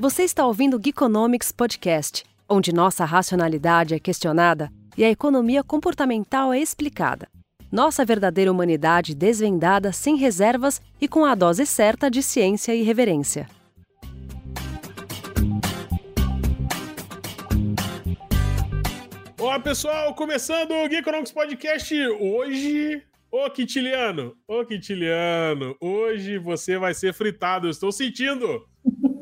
Você está ouvindo o Geekonomics Podcast, onde nossa racionalidade é questionada e a economia comportamental é explicada. Nossa verdadeira humanidade desvendada sem reservas e com a dose certa de ciência e reverência. Olá pessoal, começando o Geekonomics Podcast hoje. Ô Quintiliano, ô Quintiliano, hoje você vai ser fritado, eu estou sentindo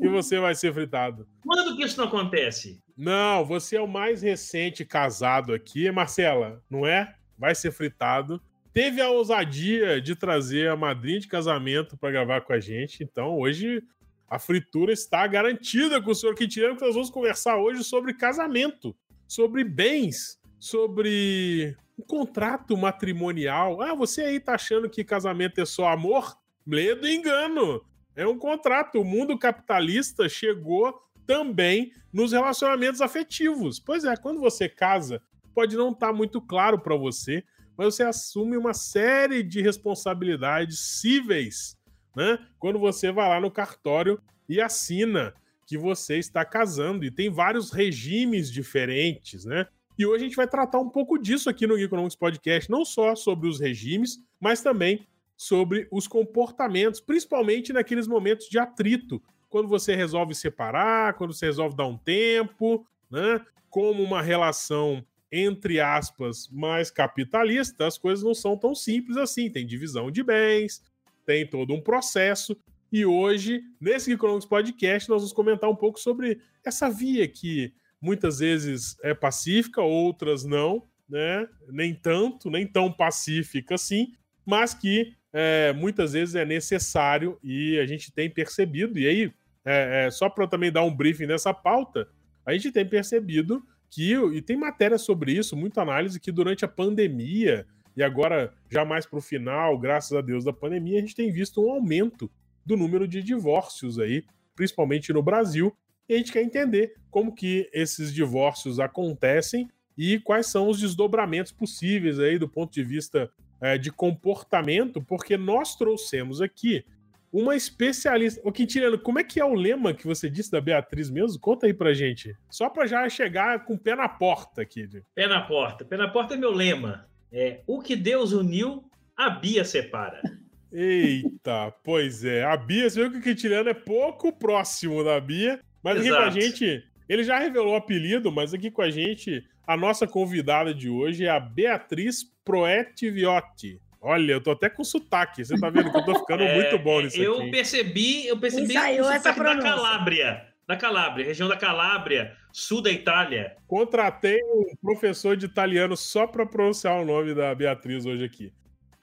que você vai ser fritado. Quando que isso não acontece? Não, você é o mais recente casado aqui, Marcela, não é? Vai ser fritado. Teve a ousadia de trazer a madrinha de casamento para gravar com a gente, então hoje a fritura está garantida com o senhor Quintiliano, que nós vamos conversar hoje sobre casamento, sobre bens, sobre um contrato matrimonial. Ah, você aí tá achando que casamento é só amor? Medo e engano. É um contrato. O mundo capitalista chegou também nos relacionamentos afetivos. Pois é, quando você casa, pode não estar tá muito claro para você, mas você assume uma série de responsabilidades cíveis, né? Quando você vai lá no cartório e assina que você está casando e tem vários regimes diferentes, né? E hoje a gente vai tratar um pouco disso aqui no Economics Podcast, não só sobre os regimes, mas também sobre os comportamentos, principalmente naqueles momentos de atrito, quando você resolve separar, quando você resolve dar um tempo, né? Como uma relação entre aspas mais capitalista, as coisas não são tão simples assim. Tem divisão de bens, tem todo um processo. E hoje, nesse Economics Podcast, nós vamos comentar um pouco sobre essa via que muitas vezes é pacífica, outras não, né? Nem tanto, nem tão pacífica assim, mas que é, muitas vezes é necessário e a gente tem percebido, e aí, é, é, só para também dar um briefing nessa pauta, a gente tem percebido que, e tem matéria sobre isso, muita análise, que durante a pandemia, e agora já mais para o final, graças a Deus, da pandemia, a gente tem visto um aumento do número de divórcios aí, principalmente no Brasil, e a gente quer entender como que esses divórcios acontecem e quais são os desdobramentos possíveis aí do ponto de vista é, de comportamento, porque nós trouxemos aqui uma especialista. Ô, Quintiliano, como é que é o lema que você disse da Beatriz mesmo? Conta aí pra gente. Só pra já chegar com o pé na porta aqui. Pé na porta. Pé na porta é meu lema. É o que Deus uniu, a Bia separa. Eita, pois é. A Bia, você viu que o Quintiliano é pouco próximo da Bia, mas Exato. aqui com a gente, ele já revelou o apelido, mas aqui com a gente, a nossa convidada de hoje é a Beatriz Proetiviotti. Olha, eu tô até com sotaque. Você tá vendo que eu tô ficando é, muito bom nisso eu aqui. Percebi, eu percebi o sotaque da Calábria. Da Calábria, região da Calábria, sul da Itália. Contratei um professor de italiano só para pronunciar o nome da Beatriz hoje aqui.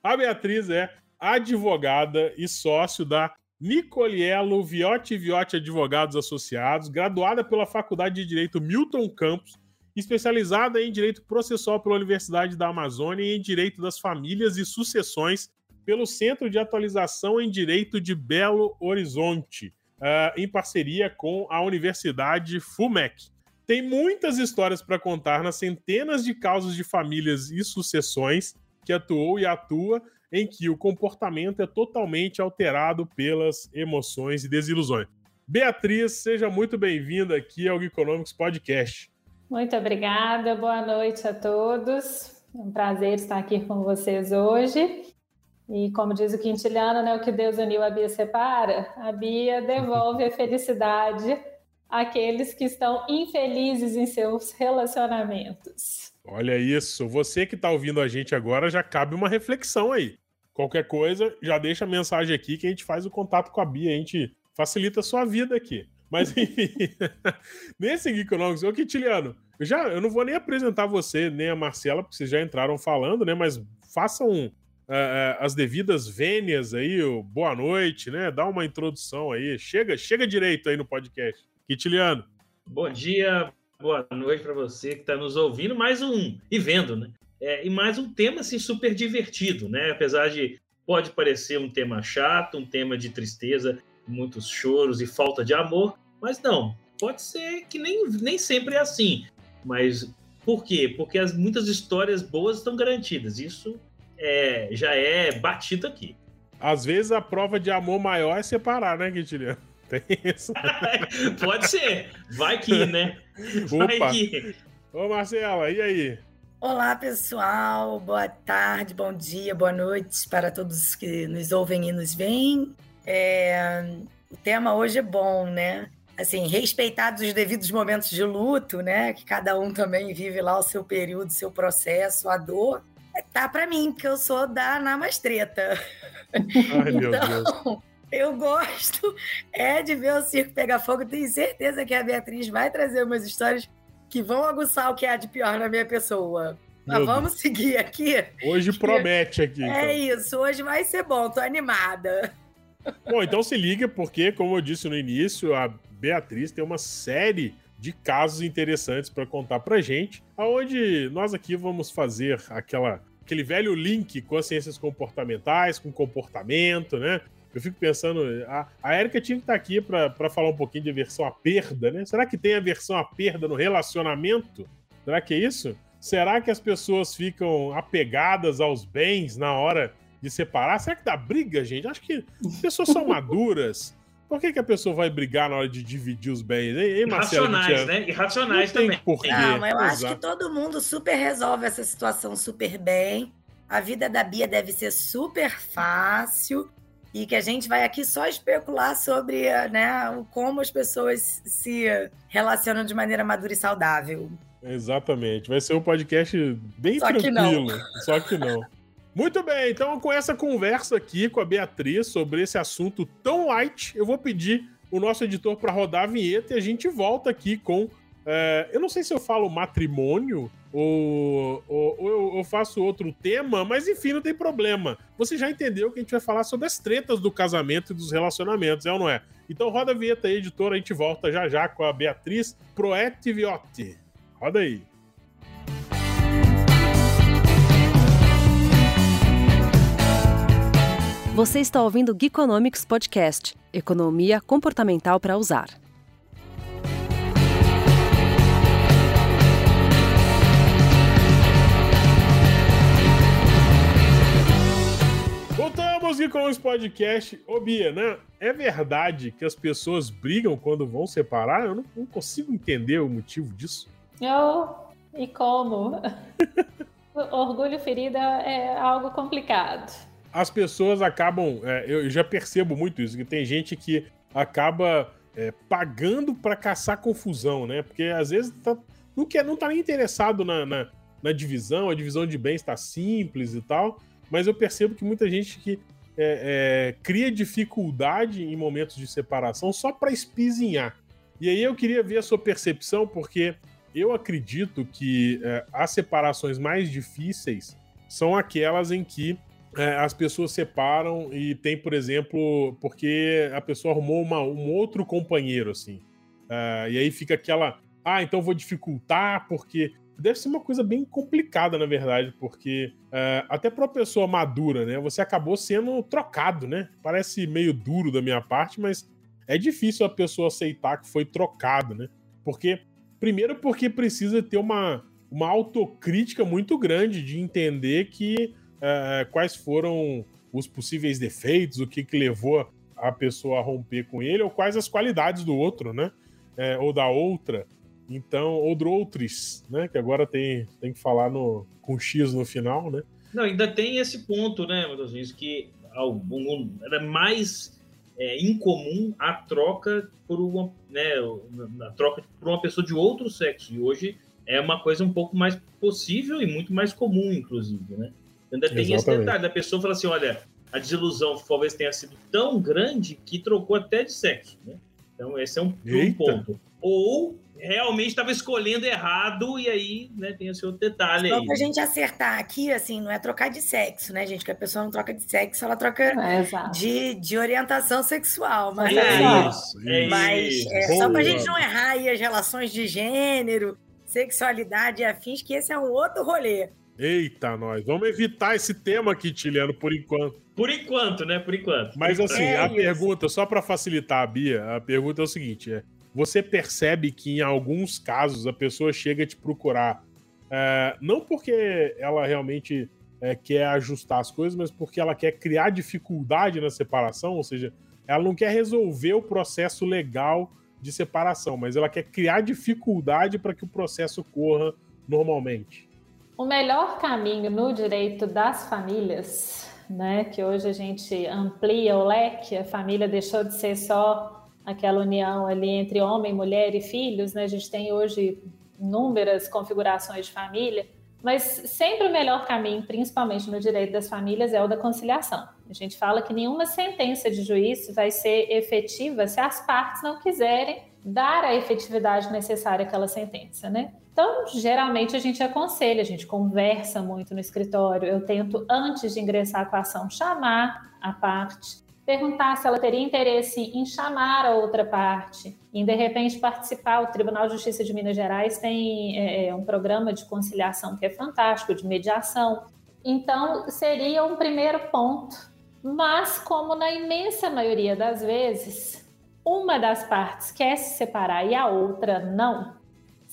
A Beatriz é advogada e sócio da Nicoliello Viotti Viotti Advogados Associados, graduada pela Faculdade de Direito Milton Campos, especializada em Direito Processual pela Universidade da Amazônia e em Direito das Famílias e Sucessões pelo Centro de Atualização em Direito de Belo Horizonte, uh, em parceria com a Universidade FUMEC. Tem muitas histórias para contar nas centenas de casos de famílias e sucessões que atuou e atua em que o comportamento é totalmente alterado pelas emoções e desilusões. Beatriz, seja muito bem-vinda aqui ao Economics Podcast. Muito obrigada, boa noite a todos. É um prazer estar aqui com vocês hoje. E como diz o Quintiliano, né, o que Deus uniu, a Bia separa. A Bia devolve a felicidade àqueles que estão infelizes em seus relacionamentos. Olha isso, você que está ouvindo a gente agora já cabe uma reflexão aí. Qualquer coisa, já deixa a mensagem aqui que a gente faz o contato com a Bia, a gente facilita a sua vida aqui. Mas enfim, nesse Geekonomics, ô Quintiliano, eu, já, eu não vou nem apresentar você, nem a Marcela, porque vocês já entraram falando, né? Mas façam uh, uh, as devidas vênias aí, boa noite, né? Dá uma introdução aí. Chega, chega direito aí no podcast. Quintiliano. Bom dia, boa noite para você que está nos ouvindo. Mais um e vendo, né? É, e mais um tema assim, super divertido, né? Apesar de pode parecer um tema chato, um tema de tristeza, muitos choros e falta de amor, mas não, pode ser que nem, nem sempre é assim. Mas por quê? Porque as, muitas histórias boas estão garantidas. Isso é, já é batido aqui. Às vezes a prova de amor maior é separar, né, Guilherme? Pensa. Pode ser. Vai que, né? Vai Opa. que. Ô, Marcela, e aí? Olá, pessoal. Boa tarde, bom dia, boa noite para todos que nos ouvem e nos veem. É, O tema hoje é bom, né? Assim, respeitados os devidos momentos de luto, né? Que cada um também vive lá o seu período, seu processo, a dor. É, Tá para mim, porque eu sou da Namastreta. Ai, meu Deus. Então, eu gosto é de ver o circo pegar fogo. Tenho certeza que a Beatriz vai trazer umas histórias que vão aguçar o que há de pior na minha pessoa. Mas Meu vamos seguir aqui. Hoje promete aqui. então. É isso, hoje vai ser bom, tô animada. Bom, então se liga, porque, como eu disse no início, a Beatriz tem uma série de casos interessantes para contar pra gente, aonde nós aqui vamos fazer aquela, aquele velho link com as ciências comportamentais, com comportamento, né? Eu fico pensando, a, a Erika tinha que estar aqui para falar um pouquinho de aversão à perda, né? Será que tem aversão à perda no relacionamento? Será que é isso? Será que as pessoas ficam apegadas aos bens na hora de separar? Será que dá briga, gente? Acho que pessoas são maduras. Por que, que a pessoa vai brigar na hora de dividir os bens? Hein, hein Marcelo? Irracionais, né? Irracionais Não tem também. porquê. Não, mas eu acho que Exato. todo mundo super resolve essa situação super bem. A vida da Bia deve ser super fácil e que a gente vai aqui só especular sobre né, o como as pessoas se relacionam de maneira madura e saudável. Exatamente. Vai ser um podcast bem Só que tranquilo. Só que não. Muito bem, então com essa conversa aqui com a Beatriz sobre esse assunto tão light, eu vou pedir o nosso editor para rodar a vinheta e a gente volta aqui com. é, eu não sei se eu falo matrimônio ou, ou- ou eu, faço outro tema, mas enfim, não tem problema. Você já entendeu que a gente vai falar sobre as tretas do casamento e dos relacionamentos, é ou não é? Então roda a vinheta aí, editor, a gente volta já já com a Beatriz Proetiviotti. Roda aí. Você está ouvindo o Geekonomics Podcast Economia Comportamental para Usar. Voltamos esse podcast. Ô, Bia, né? É verdade que as pessoas brigam quando vão separar? Eu não, não consigo entender o motivo disso. Eu, e como? O Orgulho ferido é algo complicado. As pessoas acabam. é, eu já percebo muito isso, que tem gente que acaba é, pagando pra caçar confusão, né? Porque às vezes tá- não, quer, não tá nem interessado na, na, na divisão, a divisão de bens tá simples e tal, mas eu percebo que muita gente que é, é, cria dificuldade em momentos de separação só pra espizinhar. E aí eu queria ver a sua percepção, porque eu acredito que é, as separações mais difíceis são aquelas em que é, as pessoas separam e tem, por exemplo, porque a pessoa arrumou uma- um outro companheiro, assim. É, e aí fica aquela. Ah, então vou dificultar, porque. Deve ser uma coisa bem complicada, na verdade, porque é, até para uma pessoa madura, né? Você acabou sendo trocado, né? Parece meio duro da minha parte, mas é difícil a pessoa aceitar que foi trocado, né? Porque, primeiro, porque precisa ter uma, uma autocrítica muito grande de entender que é, quais foram os possíveis defeitos, o que, que levou a pessoa a romper com ele, ou quais as qualidades do outro, né? É, ou da outra. Então, ou do outros, né? Que agora tem, tem que falar no, com X no final, né? Não, ainda tem esse ponto, né, Matheus, que algum, era mais é, incomum a troca por uma, né, a troca por uma pessoa de outro sexo. E hoje é uma coisa um pouco mais possível e muito mais comum, inclusive, né? Ainda tem esse Exatamente. detalhe da pessoa falar assim, olha, a desilusão talvez tenha sido tão grande que trocou até de sexo, né? Então esse é um, um ponto. Ou realmente estava escolhendo errado e aí, né, tem esse outro detalhe Só aí. pra gente acertar aqui, assim, não é trocar de sexo, né, gente? Que a pessoa não troca de sexo, ela troca É, de, de orientação sexual. Mas, É assim, isso, é Mas isso. é, só pra gente não errar aí as relações de gênero, sexualidade e afins, que esse é um outro rolê. Eita, nós. Vamos evitar esse tema aqui, Tiliano, por enquanto. Por enquanto, né? Por enquanto. Mas assim, É a isso. pergunta, só para facilitar a Bia, a pergunta é o seguinte: é, você percebe que em alguns casos a pessoa chega a te procurar, é, não porque ela realmente é, quer ajustar as coisas, mas porque ela quer criar dificuldade na separação, ou seja, ela não quer resolver o processo legal de separação, mas ela quer criar dificuldade para que o processo corra normalmente. O melhor caminho no direito das famílias, né, que hoje a gente amplia o leque, a família deixou de ser só aquela união ali entre homem, mulher e filhos, né? A gente tem hoje inúmeras configurações de família, mas sempre o melhor caminho, principalmente no direito das famílias, é o da conciliação. A gente fala que nenhuma sentença de juiz vai ser efetiva se as partes não quiserem dar a efetividade necessária àquela sentença, né? Então, geralmente a gente aconselha, a gente conversa muito no escritório. Eu tento, antes de ingressar com a ação, chamar a parte, perguntar se ela teria interesse em chamar a outra parte, em de repente participar. O Tribunal de Justiça de Minas Gerais tem é, é um programa de conciliação que é fantástico, de mediação. Então, seria um primeiro ponto. Mas, como na imensa maioria das vezes, uma das partes quer se separar e a outra não,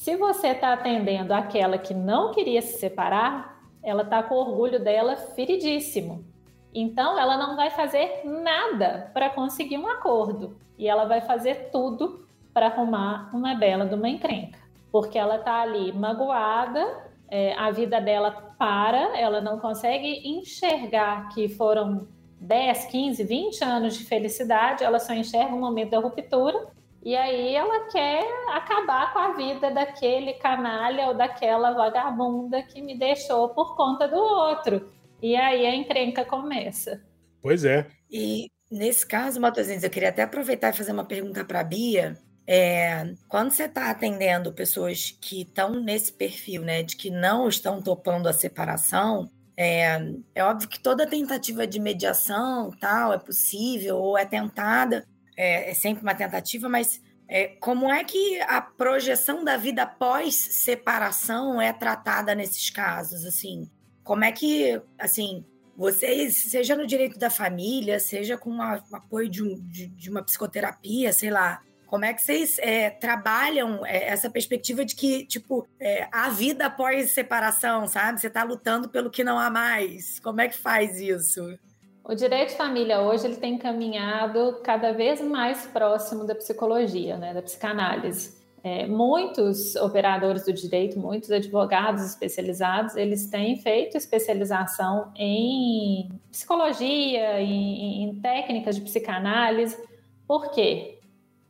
se você está atendendo aquela que não queria se separar, ela está com o orgulho dela feridíssimo. Então, ela não vai fazer nada para conseguir um acordo. E ela vai fazer tudo para arrumar uma bela de uma encrenca. Porque ela está ali magoada, é, a vida dela para, ela não consegue enxergar que foram 10, 15, 20 anos de felicidade, ela só enxerga o momento da ruptura e aí ela quer acabar com a vida daquele canalha ou daquela vagabunda que me deixou por conta do outro. E aí a encrenca começa. Pois é. E nesse caso, Matosinhos, eu queria até aproveitar e fazer uma pergunta para a Bia. É, quando você está atendendo pessoas que estão nesse perfil, né, de que não estão topando a separação, é, é óbvio que toda tentativa de mediação tal é possível ou é tentada, é, é sempre uma tentativa, mas é, como é que a projeção da vida pós-separação é tratada nesses casos? Assim, como é que, assim, vocês, seja no direito da família, seja com o apoio de, um, de, de, uma psicoterapia, sei lá, como é que vocês é, trabalham é, essa perspectiva de que, tipo, é, a vida após separação, sabe? Você está lutando pelo que não há mais. Como é que faz isso? O direito de família hoje ele tem caminhado cada vez mais próximo da psicologia, né, da psicanálise. É, muitos operadores do direito, muitos advogados especializados, eles têm feito especialização em psicologia, em, em técnicas de psicanálise. Por quê?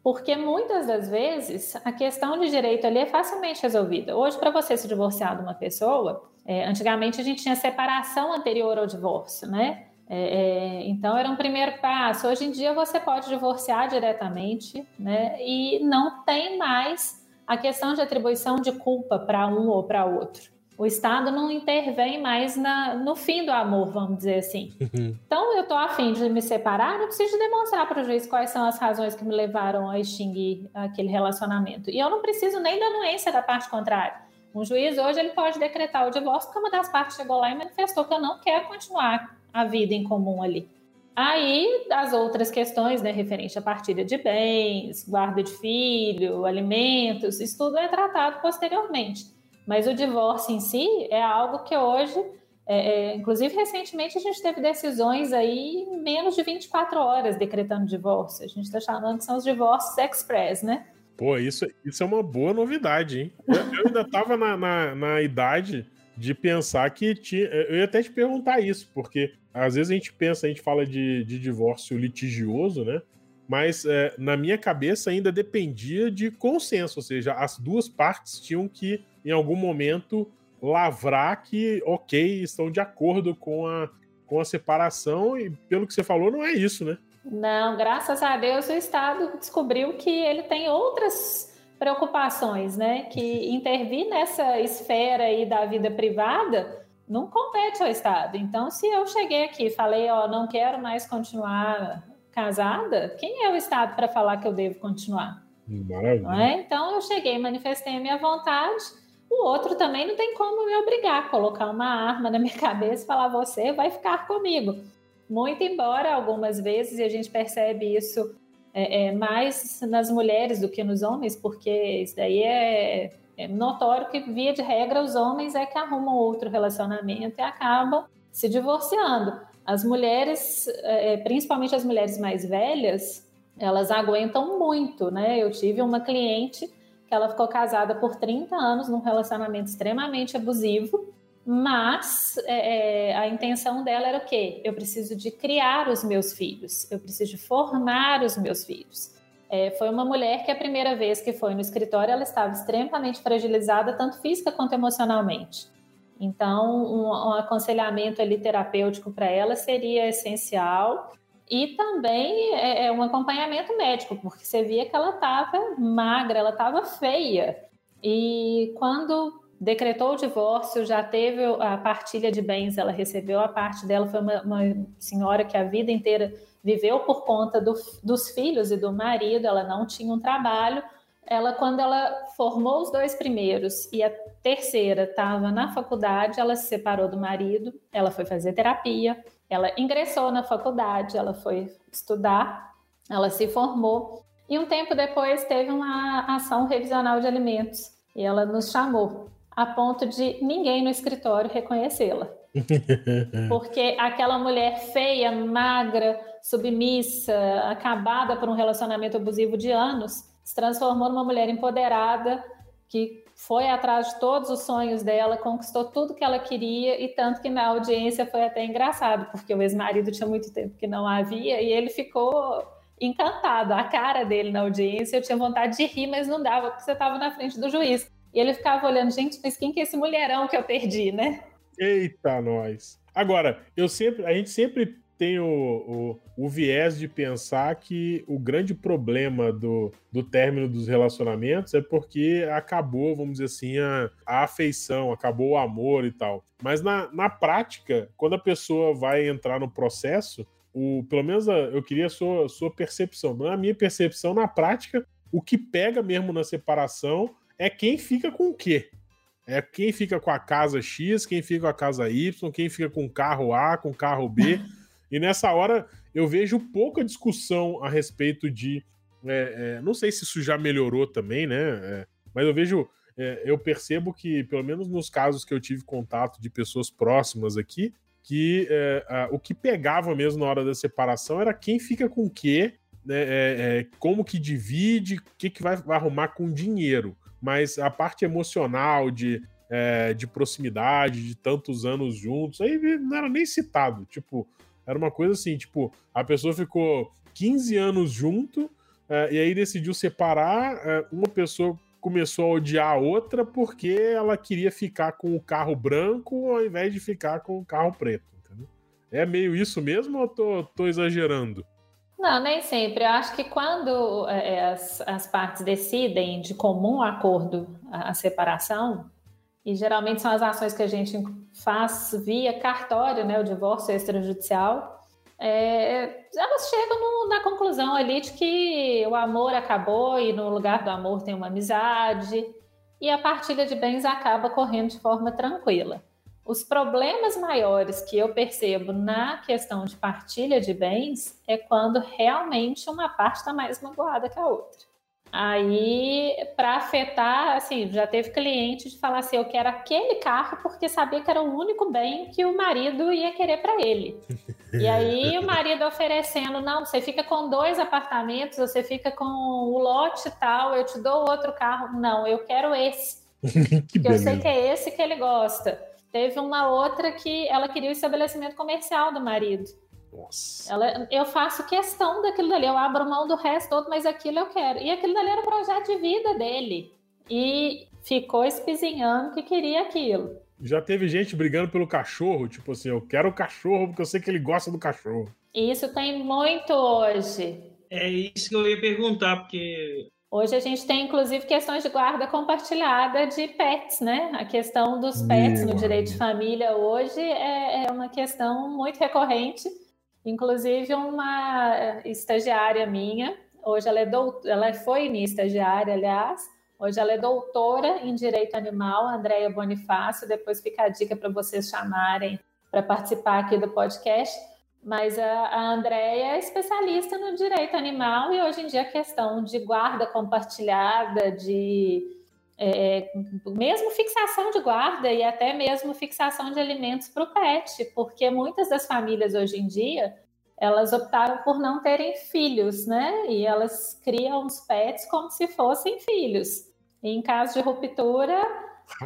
Porque muitas das vezes a questão de direito ali é facilmente resolvida. Hoje, para você se divorciar de uma pessoa, é, antigamente a gente tinha separação anterior ao divórcio, né? É, é, então, era um primeiro passo. Hoje em dia, você pode divorciar diretamente, né? E não tem mais a questão de atribuição de culpa para um ou para outro. O Estado não intervém mais na, no fim do amor, vamos dizer assim. Uhum. Então, eu estou afim de me separar, não preciso demonstrar para o juiz quais são as razões que me levaram a extinguir aquele relacionamento. E eu não preciso nem da anuência da parte contrária. Um juiz hoje ele pode decretar o divórcio porque uma das partes chegou lá e manifestou que eu não quero continuar a vida em comum ali. Aí, as outras questões, né, referente à partilha de bens, guarda de filho, alimentos, isso tudo é tratado posteriormente. Mas o divórcio em si é algo que hoje, é, é, inclusive recentemente, a gente teve decisões aí em menos de 24 horas decretando divórcio. A gente está chamando que são os divórcios express, né? Pô, isso, isso é uma boa novidade, hein? Eu, eu ainda estava na, na, na idade de pensar que tinha. Eu ia até te perguntar isso, porque às vezes a gente pensa, a gente fala de, de divórcio litigioso, né? Mas é, na minha cabeça ainda dependia de consenso, ou seja, as duas partes tinham que, em algum momento, lavrar que, ok, estão de acordo com a, com a separação, e pelo que você falou, não é isso, né? Não, graças a Deus o Estado descobriu que ele tem outras preocupações, né? Que intervir nessa esfera aí da vida privada não compete ao Estado. Então, se eu cheguei aqui e falei, ó, não quero mais continuar casada, quem é o Estado para falar que eu devo continuar? Maravilha. É? Então, eu cheguei, manifestei a minha vontade. O outro também não tem como me obrigar a colocar uma arma na minha cabeça e falar, você vai ficar comigo. Muito embora algumas vezes, e a gente percebe isso é, é, mais nas mulheres do que nos homens, porque isso daí é, é, notório que, via de regra, os homens é que arrumam outro relacionamento e acabam se divorciando. As mulheres, é, principalmente as mulheres mais velhas, elas aguentam muito, né? Eu tive uma cliente que ela ficou casada por 30 anos num relacionamento extremamente abusivo, mas é, é, a intenção dela era o quê? Eu preciso de criar os meus filhos, eu preciso de formar os meus filhos. É, foi uma mulher que a primeira vez que foi no escritório ela estava extremamente fragilizada, tanto física quanto emocionalmente. Então, um, um aconselhamento ali terapêutico para ela seria essencial e também é, é, um acompanhamento médico, porque você via que ela estava magra, ela estava feia. E quando decretou o divórcio, já teve a partilha de bens, ela recebeu a parte dela, foi uma, uma senhora que a vida inteira viveu por conta do, dos filhos e do marido, ela não tinha um trabalho. Ela, quando ela formou os dois primeiros e a terceira estava na faculdade, ela se separou do marido, ela foi fazer terapia, ela ingressou na faculdade, ela foi estudar, ela se formou e um tempo depois teve uma ação revisional de alimentos e ela nos chamou a ponto de ninguém no escritório reconhecê-la. Porque aquela mulher feia, magra, submissa, acabada por um relacionamento abusivo de anos, se transformou numa mulher empoderada que foi atrás de todos os sonhos dela, conquistou tudo que ela queria e tanto que na audiência foi até engraçado, porque o ex-marido tinha muito tempo que não havia e ele ficou encantado. A cara dele na audiência, eu tinha vontade de rir, mas não dava, porque você estava na frente do juiz. E ele ficava olhando, gente, mas quem que é esse mulherão que eu perdi, né? Eita, nós. Agora, eu sempre, a gente sempre tem o, o, o, viés de pensar que o grande problema do, do término dos relacionamentos é porque acabou, vamos dizer assim, a, a afeição, acabou o amor e tal. Mas na, na prática, quando a pessoa vai entrar no processo, o, pelo menos a, eu queria a sua, sua percepção. Na minha percepção, na prática, o que pega mesmo na separação é quem fica com o quê. É quem fica com a casa X, quem fica com a casa Y, quem fica com o carro A, com o carro B. e nessa hora eu vejo pouca discussão a respeito de. É, é, não sei se isso já melhorou também, né? É, mas eu vejo. É, eu percebo que, pelo menos nos casos que eu tive contato de pessoas próximas aqui, que é, a, o que pegava mesmo na hora da separação era quem fica com o quê, né, é, como que divide, o que, que vai, vai arrumar com dinheiro mas a parte emocional de, é, de proximidade, de tantos anos juntos, aí não era nem citado. Tipo, era uma coisa assim, tipo, a pessoa ficou 15 anos junto é, e aí decidiu separar, é, uma pessoa começou a odiar a outra porque ela queria ficar com o carro branco ao invés de ficar com o carro preto. É meio isso mesmo ou tô, tô exagerando? Não, nem sempre. Eu acho que quando é, é, as, as partes decidem de comum acordo a, a, separação, e geralmente são as ações que a gente faz via cartório, né, o divórcio extrajudicial, é, elas chegam no, na conclusão ali de que o amor acabou e no lugar do amor tem uma amizade, e a partilha de bens acaba correndo de forma tranquila. Os problemas maiores que eu percebo na questão de partilha de bens é quando realmente uma parte está mais magoada que a outra. Aí, para afetar, assim, já teve cliente de falar assim: eu quero aquele carro porque sabia que era o único bem que o marido ia querer para ele. E aí, o marido oferecendo: não, você fica com dois apartamentos, você fica com o lote tal, eu te dou outro carro. Não, eu quero esse. que porque eu sei que é esse que ele gosta. Teve uma outra que ela queria o estabelecimento comercial do marido. Nossa. Ela, eu faço questão daquilo dali, eu abro mão do resto todo, mas aquilo eu quero. E aquilo dali era o projeto de vida dele. E ficou espizinhando que queria aquilo. Já teve gente brigando pelo cachorro, tipo assim, eu quero o cachorro porque eu sei que ele gosta do cachorro. Isso tem muito hoje. É isso que eu ia perguntar, porque Hoje a gente tem, inclusive, questões de guarda compartilhada de pets, né? A questão dos pets Meu no direito de família hoje é, é uma questão muito recorrente. Inclusive, uma estagiária minha, hoje ela, é dout... ela foi minha estagiária, aliás, hoje ela é doutora em direito animal, Andréia Bonifácio. Depois fica a dica para vocês chamarem para participar aqui do podcast mas a, a Andrea é especialista no direito animal e hoje em dia a questão de guarda compartilhada, de é, mesmo fixação de guarda e até mesmo fixação de alimentos para o pet, porque muitas das famílias hoje em dia elas optaram por não terem filhos, né? E elas criam os pets como se fossem filhos. E em caso de ruptura,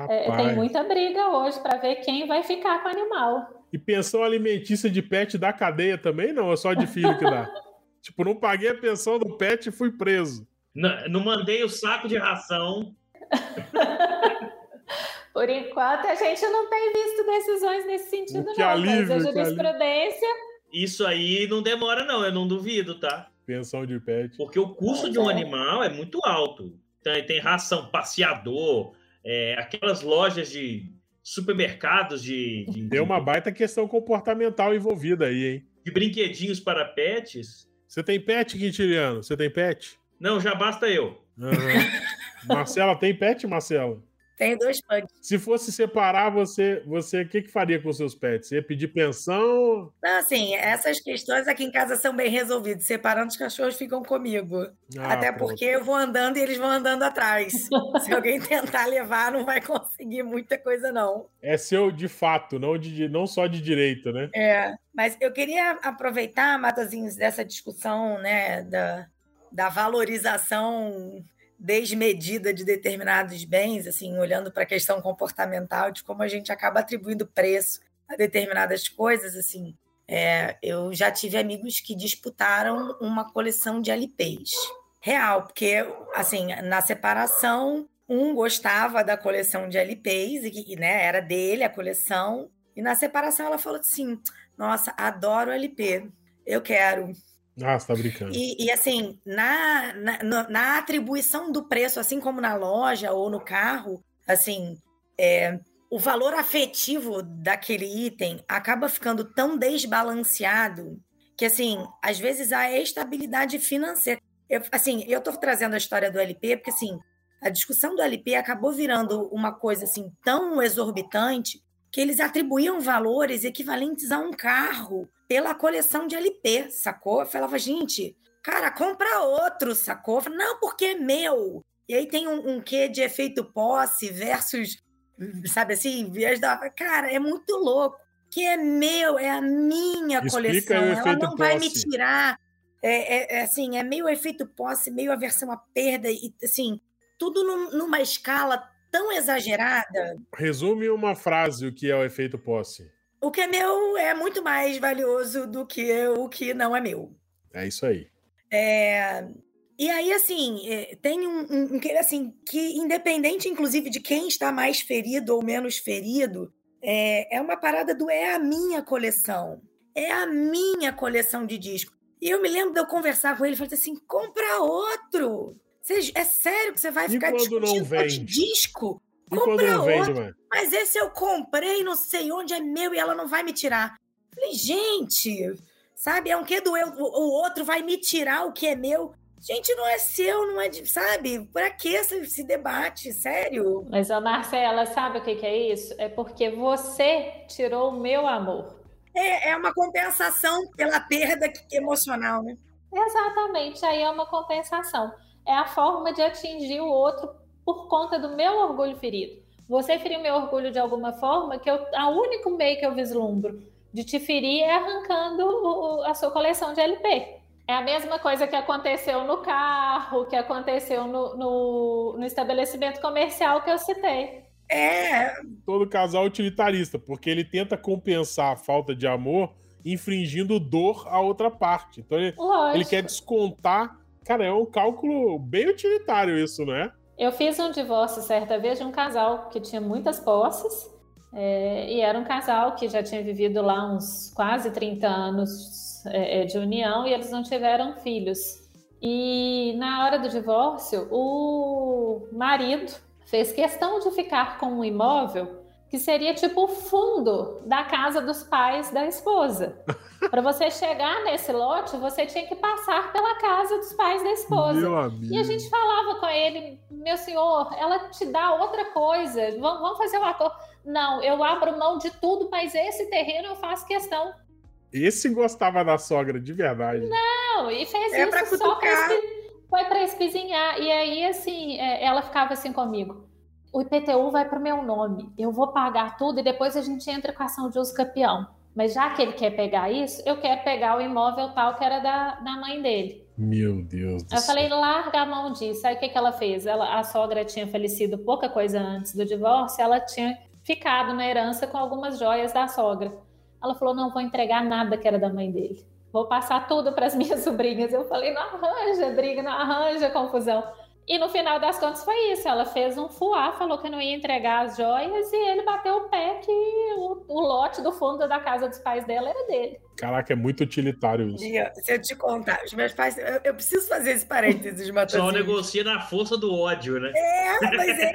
é, tem muita briga hoje para ver quem vai ficar com o animal. E pensão alimentícia de pet da cadeia também não? É só de filho que dá? tipo, não paguei a pensão do pet e fui preso. Não, não mandei o saco de ração Por enquanto, a gente não tem visto decisões nesse sentido, que não. Alívio, mas a jurisprudência. Isso aí não demora, não, eu não duvido, tá? Pensão de pet. Porque o custo de um animal é muito alto. Tem, tem ração, passeador, é, aquelas lojas de supermercados de, de. Tem uma baita questão comportamental envolvida aí, hein? De brinquedinhos para pets. Você tem pet, Quintiliano? Você tem pet? Não, já basta eu. Uhum. Marcela, tem pet, Marcela? Tenho dois pets. Se fosse separar, você, você o que, que faria com seus pets? Você ia pedir pensão? Não, assim, essas questões aqui em casa são bem resolvidas. Separando, os cachorros ficam comigo. Ah, Até pronto. porque eu vou andando e eles vão andando atrás. Se alguém tentar levar, não vai conseguir muita coisa, não. É seu de fato, não, de, não só de direito, né? É. Mas eu queria aproveitar, Matozinhos, dessa discussão, né, da, da valorização desmedida de determinados bens, assim, olhando para a questão comportamental, de como a gente acaba atribuindo preço a determinadas coisas, assim. É, eu já tive amigos que disputaram uma coleção de LPs. Real, porque, assim, na separação, um gostava da coleção de LPs, e né, era dele a coleção, e na separação ela falou assim: Nossa, adoro LP, eu quero. Ah, você tá brincando. E, e assim, na, na, na, atribuição do preço, assim como na loja ou no carro, assim, é, o valor afetivo daquele item acaba ficando tão desbalanceado que, assim, às vezes a estabilidade financeira. Eu, assim, eu tô trazendo a história do LP porque, assim, a discussão do LP acabou virando uma coisa, assim, tão exorbitante que eles atribuíam valores equivalentes a um carro pela coleção de LP, sacou? Eu falava, gente, cara, compra outro, sacou? Falei, não, porque é meu. E aí tem um, um quê de efeito posse versus, sabe assim, viés da. Cara, é muito louco. Que é meu, é a minha Explica coleção. Ela não posse. vai me tirar. É, é, é, assim, é meio efeito posse, meio aversão à perda, e assim, tudo num, numa escala tão exagerada. Resume uma frase o que é o efeito posse. O que é meu é muito mais valioso do que o que não é meu. É isso aí. É... E aí, assim, é, tem um, um, assim, que independente, inclusive, de quem está mais ferido ou menos ferido, é, é uma parada do é a minha coleção. É a minha coleção de disco. E eu me lembro de eu conversar com ele e falei assim: compra outro. Você, é sério que você vai e ficar discutindo disco? E Compra outro. Vende, mas esse eu comprei, não sei onde é meu e ela não vai me tirar. Falei, gente, sabe? É um que do eu, o outro vai me tirar o que é meu. Gente, não é seu, não é de. Sabe? Pra que esse, esse debate? Sério? Mas, a Marcela, sabe o que, que é isso? É porque você tirou o meu amor. É, é uma compensação pela perda emocional, né? Exatamente, aí é uma compensação. É a forma de atingir o outro por conta do meu orgulho ferido. Você feriu meu orgulho de alguma forma, que eu, a único meio que eu vislumbro de te ferir é arrancando o, a sua coleção de LP. É a mesma coisa que aconteceu no carro, que aconteceu no, no, no estabelecimento comercial que eu citei. É. Todo casal utilitarista, porque ele tenta compensar a falta de amor infringindo dor à outra parte. Então ele, ele quer descontar. Cara, é um cálculo bem utilitário isso, né? Eu fiz um divórcio certa vez de um casal que tinha muitas posses, é, e era um casal que já tinha vivido lá uns quase 30 anos é, é, de união e eles não tiveram filhos. E na hora do divórcio, o marido fez questão de ficar com um imóvel que seria tipo o fundo da casa dos pais da esposa. Para você chegar nesse lote, você tinha que passar pela casa dos pais da esposa. E a gente falava com ele, meu senhor, ela te dá outra coisa, vamos fazer um acordo. Não, eu abro mão de tudo, mas esse terreno eu faço questão. Esse gostava da sogra, de verdade. Não, e fez é isso só para foi para espizinhar. E aí, assim, é, ela ficava assim comigo. O IPTU vai para o meu nome, eu vou pagar tudo e depois a gente entra com a ação de uso campeão. Mas já que ele quer pegar isso, eu quero pegar o imóvel tal que era da, da mãe dele. Meu Deus do Eu céu. falei, larga a mão disso. Aí o que, que ela fez? Ela, a sogra tinha falecido pouca coisa antes do divórcio, ela tinha ficado na herança com algumas joias da sogra. Ela falou: não vou entregar nada que era da mãe dele. Vou passar tudo para as minhas sobrinhas. Eu falei: não arranja briga, não arranja confusão. E no final das contas foi isso. Ela fez um fuá, falou que não ia entregar as joias e ele bateu o pé que o, o lote do fundo da casa dos pais dela era dele. Caraca, é muito utilitário isso. Bia, se eu te contar, os meus pais. Eu, eu preciso fazer esse parênteses, Só Matheus. negocia na força do ódio, né? É, mas é.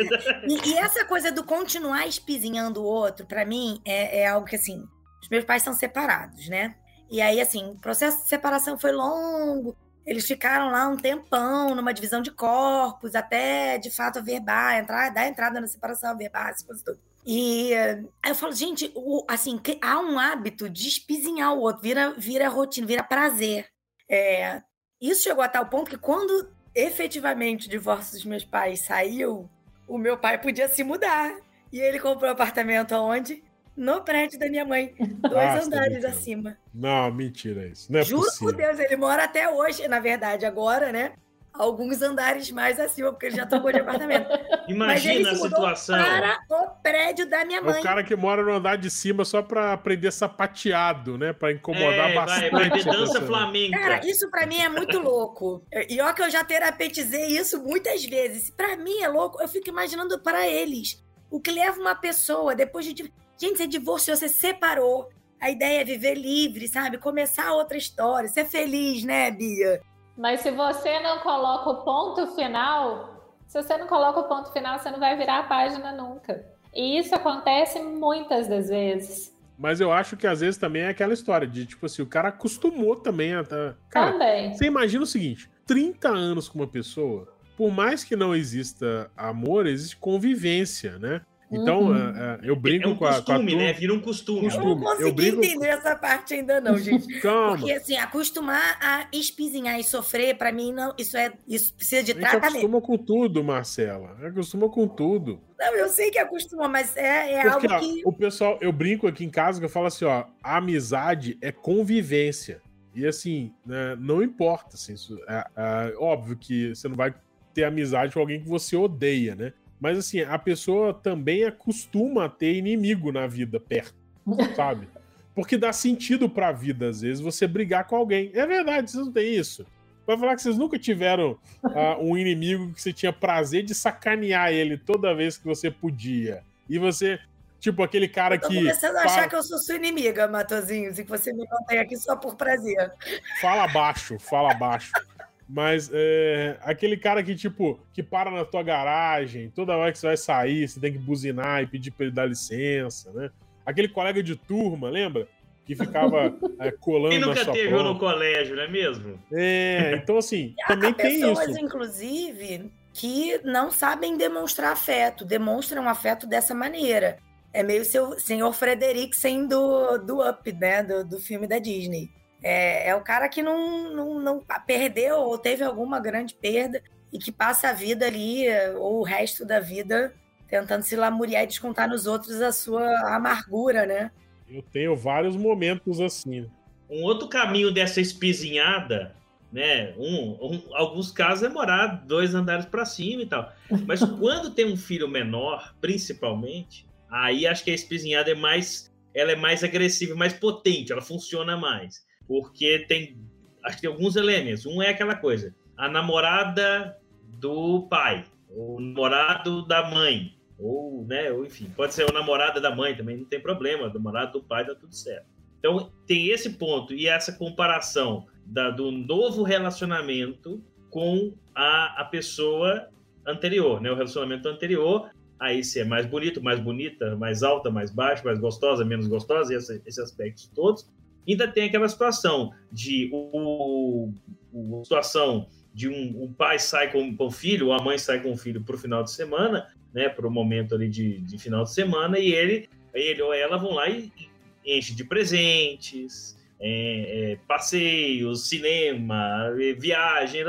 E, e essa coisa do continuar espizinhando o outro, pra mim, é, é algo que, assim, os meus pais são separados, né? E aí, assim, o processo de separação foi longo. Eles ficaram lá um tempão numa divisão de corpos, até de fato averbar, entrar, dar entrada na separação, averbar, essa coisa toda. E eh, aí eu falo, gente, o- assim, há um hábito de espizinhar o outro, vira, vira rotina, vira prazer. É, isso chegou a tal ponto que quando efetivamente o divórcio dos meus pais saiu, o meu pai podia se mudar. E ele comprou um apartamento aonde? No prédio da minha mãe, dois Nossa, andares mentira. acima. Não, mentira isso. Não é Juro possível. por Deus, ele mora até hoje, na verdade, agora, né? Alguns andares mais acima, porque ele já trocou de apartamento. Mas ele Imagina a situação. Para o prédio da minha É mãe. o cara que mora no andar de cima só pra aprender sapateado, né? Pra incomodar É, bastante. vai, vai dança flamenca. Cara, isso pra mim é muito louco. E ó que eu já terapetizei isso muitas vezes. Pra mim é louco. Eu fico imaginando para eles. O que leva uma pessoa depois de... Gente, você divorciou, você separou. A ideia é viver livre, sabe? Começar outra história. Ser feliz, né, Bia? Mas se você não coloca o ponto final, se você não coloca o ponto final, você não vai virar a página nunca. E isso acontece muitas das vezes. Mas eu acho que às vezes também é aquela história de, tipo assim, o cara acostumou também a. tá- Cara, Também. você imagina o seguinte: 30 anos com uma pessoa, por mais que não exista amor, existe convivência, né? Então, Uhum. é, é, eu brinco é um com, a, com a costume, né? Vira um costume. Eu Costume. não Eu consegui brinco- entender essa parte ainda não, gente. Calma. Porque, assim, acostumar a espizinhar e sofrer, pra mim, não, isso é isso precisa de A gente tratamento. acostuma com tudo, Marcela. Acostuma com tudo. Não, eu sei que acostuma, mas é, é Porque algo ó, que. o pessoal, eu brinco aqui em casa que eu falo assim, ó, a amizade é convivência. E assim, né, não importa, assim, isso, é, é óbvio que você não vai ter amizade com alguém que você odeia, né? Mas assim, a pessoa também acostuma a ter inimigo na vida perto, sabe? Porque dá sentido pra vida, às vezes, você brigar com alguém. É verdade, vocês não têm isso. Vai falar que vocês nunca tiveram ah, um inimigo que você tinha prazer de sacanear ele toda vez que você podia. E você, tipo, aquele cara Tô que começando a fala, achar que eu sou sua inimiga, Matozinhos, e que você me mantém aqui só por prazer. fala baixo, fala baixo. Mas é, aquele cara que, tipo, que para na tua garagem, toda hora que você vai sair, você tem que buzinar e pedir pra ele dar licença, né? Aquele colega de turma, lembra? Que ficava é, colando Quem na nunca sua teve um prova. no colégio, não é mesmo? É, então assim, também tem pessoas, isso. inclusive, que não sabem demonstrar afeto, demonstram afeto dessa maneira. É meio seu senhor Frederiksen do, do Up, né? Do, do filme da Disney. É, é o cara que não, não, não perdeu ou teve alguma grande perda e que passa a vida ali, ou o resto da vida, tentando se lamuriar e descontar nos outros a sua amargura, né? Eu tenho vários momentos assim. Um outro caminho dessa espizinhada, né? Um, um- alguns casos é morar dois andares para cima e tal. Mas quando tem um filho menor, principalmente, aí acho que a espizinhada é mais, ela é mais agressiva, mais potente, ela funciona mais, porque tem, acho que tem alguns elementos. Um é aquela coisa, a namorada do pai, o namorado da mãe, ou, né, ou enfim, pode ser o namorado da mãe também, não tem problema, o namorado do pai dá tudo certo. Então, tem esse ponto e essa comparação da- do novo relacionamento com a, a pessoa anterior, né? O relacionamento anterior, aí se é mais bonito, mais bonita, mais alta, mais baixa, mais gostosa, menos gostosa, esse, esses aspectos todos. Ainda tem aquela situação de o, situação de um, um pai sai com, o filho, ou a mãe sai com o filho para o final de semana, né? Para o momento ali de, de final de semana, e ele, ele ou ela vão lá e, e enche de presentes, é, é, passeios, cinema, é, viagem,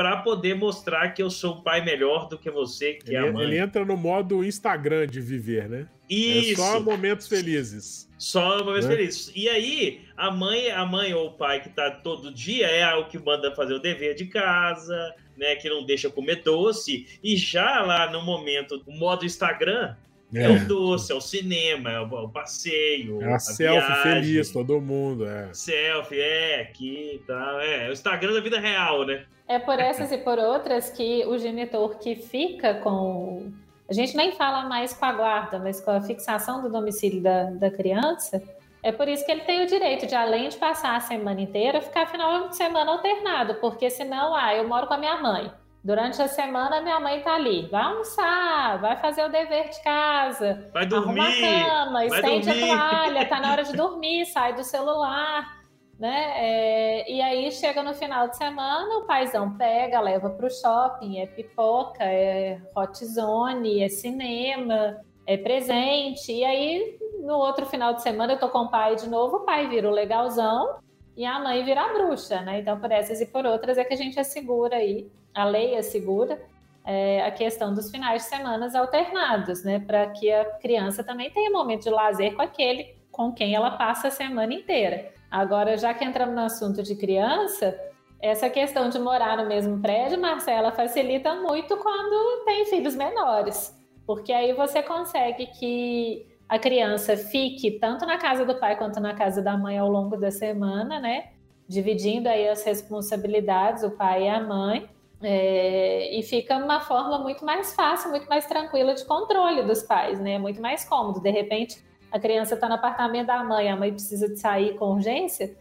para poder mostrar que eu sou um pai melhor do que você, que ele, é a mãe. Ele entra no modo Instagram de viver, né? Isso. É só momentos felizes. Só momentos né? felizes. E aí, a mãe, a mãe ou o pai que tá todo dia é o que manda fazer o dever de casa, né? Que não deixa comer doce. E já lá no momento, o modo Instagram, é. é. o doce, é o cinema, é o, passeio. É a, a selfie viagem. feliz, todo mundo. É. Selfie, é, aqui e tá, tal. É, o Instagram da vida real, né? É por essas e por outras que o genitor que fica com. A gente nem fala mais com a guarda, mas com a fixação do domicílio da, da criança. É por isso que ele tem o direito de, além de passar a semana inteira, ficar final de semana alternado, porque senão, ah, eu moro com a minha mãe. Durante a semana, minha mãe tá ali. Vai almoçar, vai fazer o dever de casa, vai dormir, arruma a cama, estende a toalha, tá na hora de dormir, sai do celular né? É, e aí chega no final de semana, o paizão pega, leva para o shopping, é pipoca, é hot zone, é cinema, é presente. E aí no outro final de semana eu tô com o pai de novo, o pai vira o legalzão e a mãe vira a bruxa, né? Então por essas e por outras é que a gente assegura aí, a lei assegura é, a questão dos finais de semana alternados, né? Para que a criança também tenha momento de lazer com aquele com quem ela passa a semana inteira. Agora, já que entramos no assunto de criança, essa questão de morar no mesmo prédio, Marcela, facilita muito quando tem filhos menores, porque aí você consegue que a criança fique tanto na casa do pai quanto na casa da mãe ao longo da semana, né? Dividindo aí as responsabilidades, o pai e a mãe. É, e fica uma forma muito mais fácil, muito mais tranquila de controle dos pais, né? Muito mais cômodo. De repente, a criança está no apartamento da mãe, a mãe precisa de sair com urgência,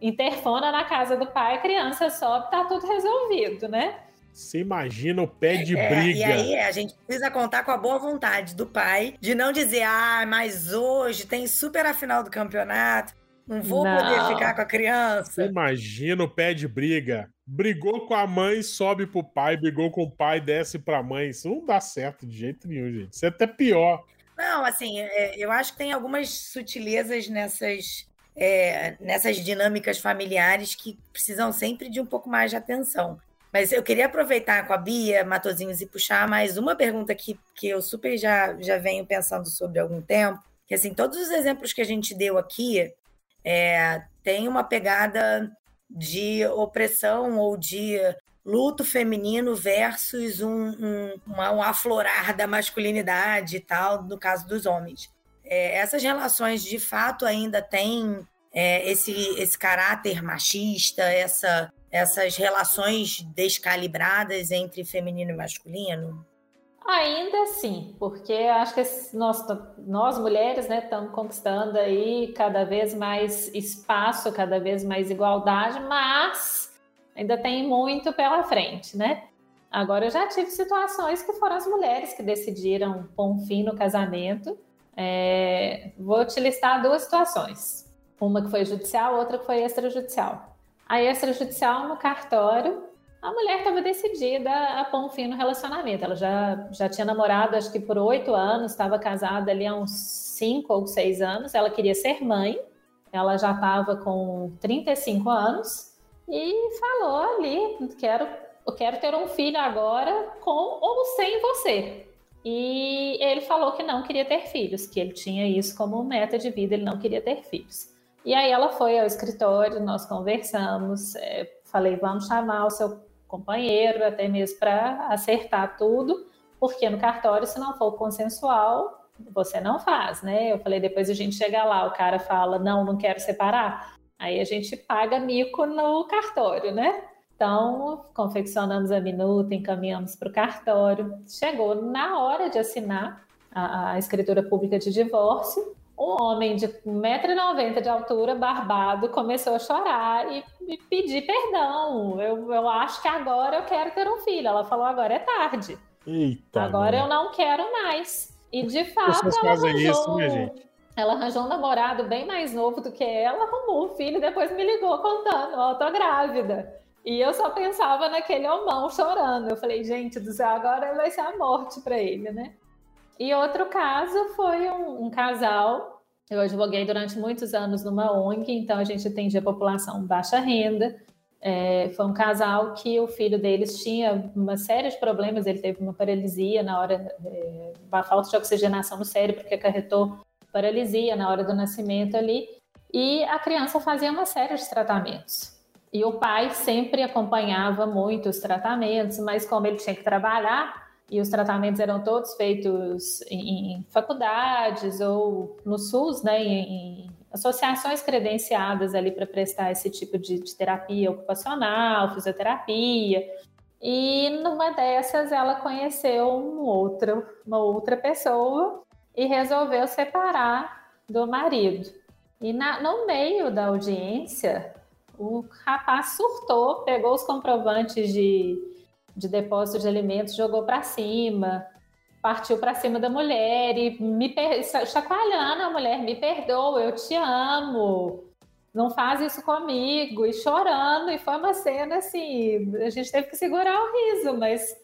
interfona na casa do pai, a criança sobe, tá tudo resolvido, né? Você imagina o pé de é, briga. E aí a gente precisa contar com a boa vontade do pai de não dizer, ah, mas hoje tem super a final do campeonato, não vou não. poder ficar com a criança. Você imagina o pé de briga. Brigou com a mãe, sobe pro pai, brigou com o pai, desce pra mãe. Isso não dá certo de jeito nenhum, gente. Isso é até pior. Não, assim, é, eu acho que tem algumas sutilezas nessas, é, nessas dinâmicas familiares que precisam sempre de um pouco mais de atenção. Mas eu queria aproveitar com a Bia Matozinhos e puxar mais uma pergunta que, que eu super já, já venho pensando sobre há algum tempo. Que assim, todos os exemplos que a gente deu aqui é, tem uma pegada de opressão ou de luto feminino versus um, um, uma, um aflorar da masculinidade e tal, no caso dos homens. É, essas relações, de fato, ainda têm é, esse, esse caráter machista, essa, essas relações descalibradas entre feminino e masculino? Ainda sim, porque acho que nós, nós mulheres né, estamos conquistando aí cada vez mais espaço, cada vez mais igualdade, mas ainda tem muito pela frente, né? Agora, eu já tive situações que foram as mulheres que decidiram pôr um fim no casamento. É, vou te listar duas situações. Uma que foi judicial, outra que foi extrajudicial. A extrajudicial, no cartório, a mulher estava decidida a pôr um fim no relacionamento. Ela já, já tinha namorado, acho que por oito anos, estava casada ali há uns cinco ou seis anos. Ela queria ser mãe. Ela já estava com 35 anos e falou ali: quero, eu quero ter um filho agora com ou sem você. E ele falou que não queria ter filhos, que ele tinha isso como meta de vida, ele não queria ter filhos. E aí ela foi ao escritório, nós conversamos, é, falei, vamos chamar o seu companheiro, até mesmo para acertar tudo, porque no cartório, se não for consensual, você não faz, né? Eu falei, depois a gente chega lá, o cara fala, não, não quero separar. Aí a gente paga mico no cartório, né? Então, confeccionamos a minuta, encaminhamos para o cartório. Chegou na hora de assinar a, a escritura pública de divórcio, um homem de 1,90m de altura, barbado, começou a chorar e, e pedir perdão. Eu, eu acho que agora eu quero ter um filho. Ela falou: agora é tarde. Eita, agora eu não quero mais. E de fato, ela arranjou, isso, minha? Ela arranjou um namorado bem mais novo do que ela, arrumou o filho e depois me ligou contando, ó, oh, tô grávida. E eu só pensava naquele homão chorando. Eu falei, gente do céu, agora vai ser a morte para ele, né? E outro caso foi um, um, casal. Eu advoguei durante muitos anos numa ONG, então a gente atendia a população baixa renda. É, foi um casal que o filho deles tinha uma série de problemas, ele teve uma paralisia na hora, é, uma falta de oxigenação no cérebro que acarretou paralisia na hora do nascimento ali, e a criança fazia uma série de tratamentos. E o pai sempre acompanhava muito os tratamentos, mas como ele tinha que trabalhar, e os tratamentos eram todos feitos em, faculdades ou no SUS, né, em, em associações credenciadas ali para prestar esse tipo de, de, terapia ocupacional, fisioterapia. E numa dessas ela conheceu um outro, uma outra pessoa e resolveu separar do marido. E na, no meio da audiência, o rapaz surtou, pegou os comprovantes de, de depósito de alimentos, jogou para cima, partiu para cima da mulher e me per... chacoalhando a mulher, me perdoa, eu te amo, não faz isso comigo, e chorando, e foi uma cena assim, a gente teve que segurar o riso, mas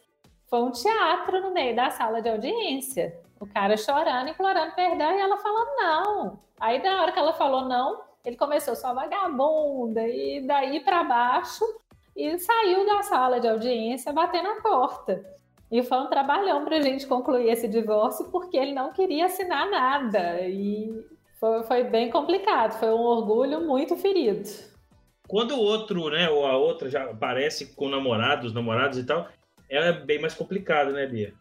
foi um teatro no meio da sala de audiência. O cara chorando, implorando perdão, e ela falando não. Aí, na hora que ela falou não, ele começou só vagabunda, e daí para baixo, e saiu da sala de audiência batendo a porta. E foi um trabalhão para a gente concluir esse divórcio, porque ele não queria assinar nada. E foi, foi, bem complicado, foi um orgulho muito ferido. Quando o outro, né, ou a outra já aparece com namorados, namorados e tal, é bem mais complicado, né, Bia?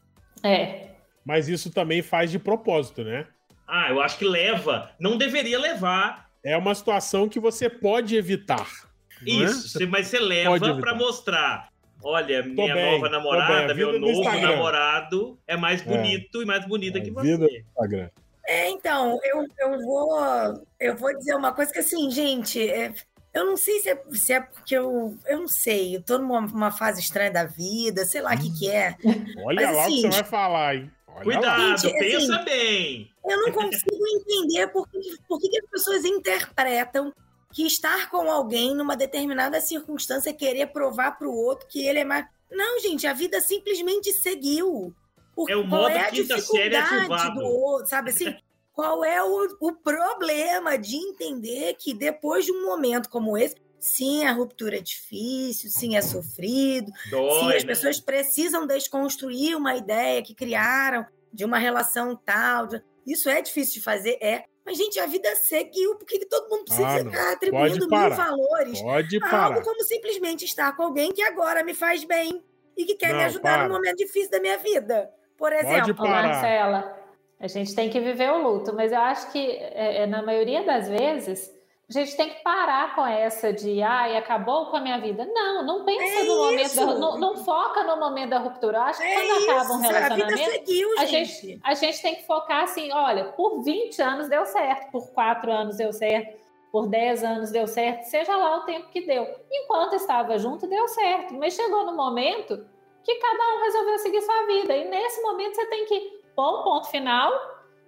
É. Mas isso também faz de propósito, né? Ah, eu acho que leva. Não deveria levar. É uma situação que você pode evitar. É? Isso, é? mas você leva para mostrar Olha, tô minha bem, nova namorada, meu novo namorado é mais é. bonito é. e mais bonita é, que você. Vida Instagram. É, então, eu, eu, vou, eu vou dizer uma coisa que, assim, gente, é, eu não sei se é, se é porque eu. Eu não sei, eu tô numa fase estranha da vida, sei lá o que, que é. Olha Mas, lá assim, o que você vai falar, hein? Olha Cuidado, gente, pensa assim, bem. Eu não consigo entender por, que, por que, que as pessoas interpretam que estar com alguém numa determinada circunstância querer provar para o outro que ele é mais. Não, gente, a vida simplesmente seguiu. Por, é o modo qual é a dificuldade do outro, sabe assim? qual é o, o problema de entender que depois de um momento como esse, sim, a ruptura é difícil, sim, é sofrido, Dói, sim, as né? pessoas precisam desconstruir uma ideia que criaram de uma relação tal. Isso é difícil de fazer, é, mas, gente, a vida seguiu. Por que todo mundo precisa ah, ficar atribuindo mil valores Pode a parar. algo como simplesmente estar com alguém que agora me faz bem e que quer não, me ajudar para. no momento difícil da minha vida? Por exemplo. Pode parar. Marcela, a gente tem que viver o luto, mas eu acho que, é, é, na maioria das vezes, a gente tem que parar com essa de ai, acabou com a minha vida. Não, não pensa é no momento da, não, não, foca no momento da ruptura. Eu acho que é quando isso, acaba um relacionamento, a, seguiu, a gente. gente. a gente tem que focar assim, olha, por 20 anos deu certo, por 4 anos deu certo, por 10 anos deu certo, seja lá o tempo que deu. Enquanto estava junto, deu certo. Mas chegou no momento que cada um resolveu seguir sua vida. E nesse momento você tem que pôr um ponto final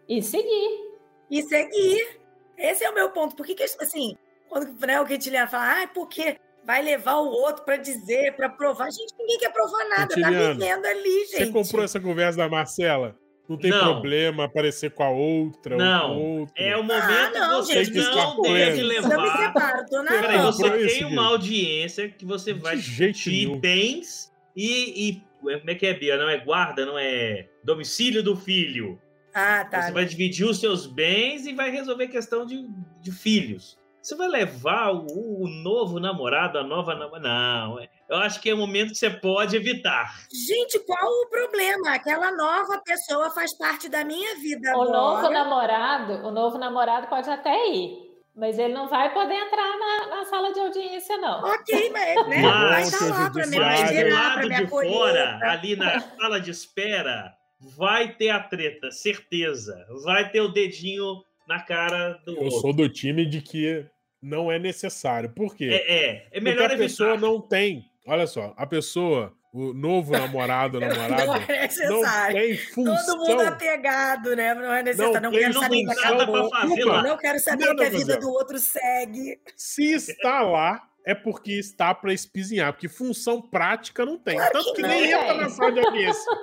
e seguir. E seguir. Esse é o meu ponto. Por que, que assim, quando né, o Quintiliano fala, ah, porque vai levar o outro para dizer, para provar. Gente, ninguém quer provar nada, tá Quintiliano, tá vivendo ali, gente. Você comprou essa conversa da Marcela? Não tem não. problema aparecer com a outra. Não. É o momento ah, não, que você gente, não deve levar. Eu me separo, tô na Peraí, você tem uma audiência que você vai discutir bens e, e. Como é que é, Bia? Não é guarda, não é domicílio do filho. Ah, tá. Você vai dividir os seus bens e vai resolver questão de, de filhos. Você vai levar o, o, novo namorado, a nova namorada. Não, é, eu acho que é o momento que você pode evitar. Gente, qual o problema? Aquela nova pessoa faz parte da minha vida. O agora. novo namorado, o novo namorado pode até ir. Mas ele não vai poder entrar na, na sala de audiência, não. Ok, mas né? vai estar lá para me do lado de fora, ali na sala de espera, vai ter a treta, certeza. Vai ter o dedinho na cara do Eu outro. sou do time de que não é necessário. Por quê? É, é, é melhor Porque a evitar. pessoa não tem. Olha só, a pessoa, o novo namorado, namorada, não, é necessário. não tem função. Todo mundo apegado, né? Não é necessário. Não, não quero não saber. Não quero saber que a vida do outro segue. Se está lá, é porque está para espizinhar, porque função prática não tem. Claro Tanto que, que nem entra na sala de audiência.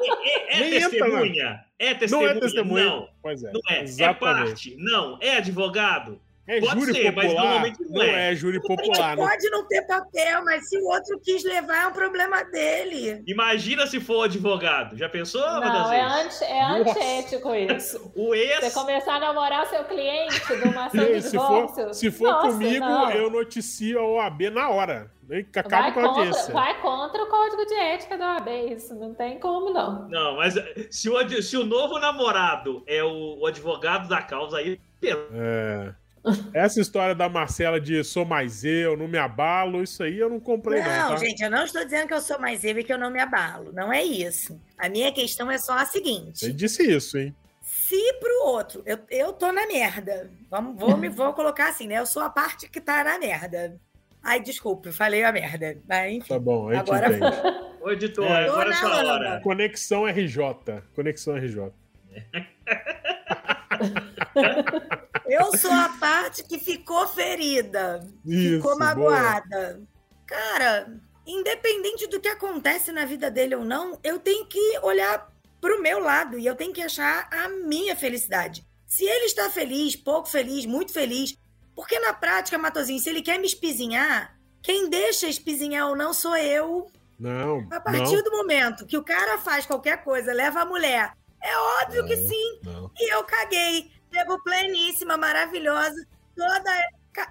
É, é, é testemunha? É testemunha? Não é testemunha. Não, pois é. Não é. é Exatamente. É parte? Não. É advogado? É Pode júri ser, mas popular. normalmente não não é. é júri popular. né? Pode não ter papel, mas se o outro quis levar, é um problema dele. Imagina se for advogado. Já pensou, Não, é, anti, é antiético isso. O Você ex. começar a namorar seu cliente de uma ação de se divórcio. for, se for nossa, comigo, não. eu noticio a OAB na hora. Acaba vai com a contra, audiência. vai contra o código de ética da OAB, isso não tem como não. Não, mas se o, se o novo namorado é o, o advogado da causa, aí. É. Essa história da Marcela de sou mais eu, não me abalo, isso aí eu não comprei, não. Não, tá? gente, eu não estou dizendo que eu sou mais eu e que eu não me abalo. Não é isso. A minha questão é só a seguinte: Você disse isso, hein? se pro outro, eu, eu tô na merda. Vamos, vou, me, vou colocar assim, né? Eu sou a parte que tá na merda. Ai, desculpe, falei a merda. Mas, enfim. Tá bom, a gente Agora- entende. Ô, editor, É. agora é sua hora. Conexão RJ. Conexão RJ. Eu sou a parte que ficou ferida. Isso, ficou boa. magoada. Cara, independente do que acontece na vida dele ou não, eu tenho que olhar pro meu lado e eu tenho que achar a minha felicidade. Se ele está feliz, pouco feliz, muito feliz, porque na prática, Matozinho, se ele quer me espizinhar, quem deixa espizinhar ou não sou eu. Não, A partir não, do momento que o cara faz qualquer coisa, leva a mulher, é óbvio que sim. não. E eu caguei. Pego pleníssima, maravilhosa, toda.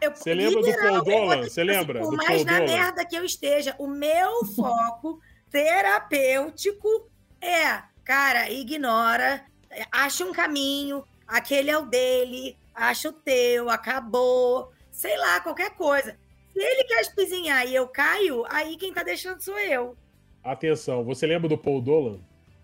Eu, Você lembra do Paul Dolan? Você assim, lembra Por mais na Dolan? merda que eu esteja, o meu foco terapêutico é, cara, ignora, acha um caminho, aquele é o dele, acha o teu, acabou, sei lá, qualquer coisa. Se ele quer espizinhar e eu caio, aí quem tá deixando sou eu. Atenção, você lembra do Paul Dolan?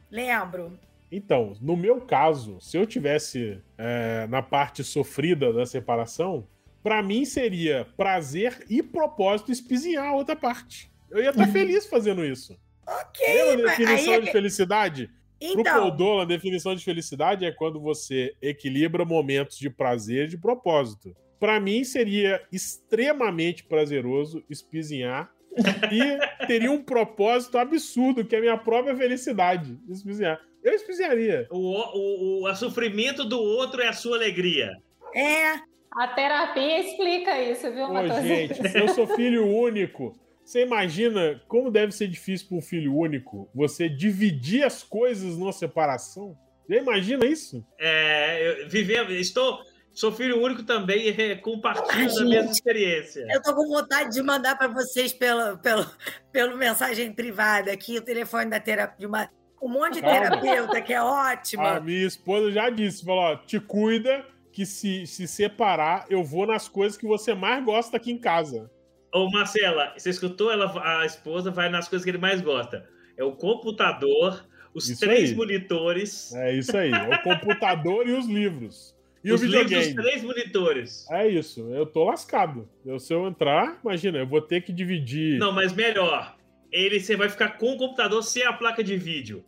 Lembro. Então, no meu caso, se eu tivesse é, na parte sofrida da separação, pra mim seria prazer e propósito espizinhar a outra parte. Eu ia estar feliz fazendo isso. Ok, Lembra a definição aí de felicidade? Pro então, Dolan, a definição de felicidade é quando você equilibra momentos de prazer e de propósito. Pra mim, seria extremamente prazeroso espizinhar e teria um propósito absurdo, que é a minha própria felicidade. Espizinhar. Eu espizinharia. O, o, o, o sofrimento do outro é a sua alegria. é, A terapia explica isso, viu, Ô, Matheus? gente, eu sou filho único. Você imagina como deve ser difícil para um filho único você dividir as coisas numa separação? Já imagina isso? É, eu viver, estou, sou filho único também e compartilho Ai, gente. mesma experiência. Eu tô com vontade de mandar para vocês pelo, pelo, pelo mensagem privada aqui o telefone da terapia. Uma, um monte de Calma. terapeuta que é ótima. A minha esposa já disse, falou, ó, te cuida que se, se separar, eu vou nas coisas que você mais gosta aqui em casa. Ô, Marcela, você escutou? Ela, a esposa vai nas coisas que ele mais gosta. É o computador, os Isso três aí. monitores, É isso aí, é o computador e os livros. E os o videogame. dos três monitores. É isso, eu tô lascado. Eu, se eu entrar, imagina, eu vou ter que dividir. Não, mas melhor. Ele, você vai ficar com o computador sem a placa de vídeo.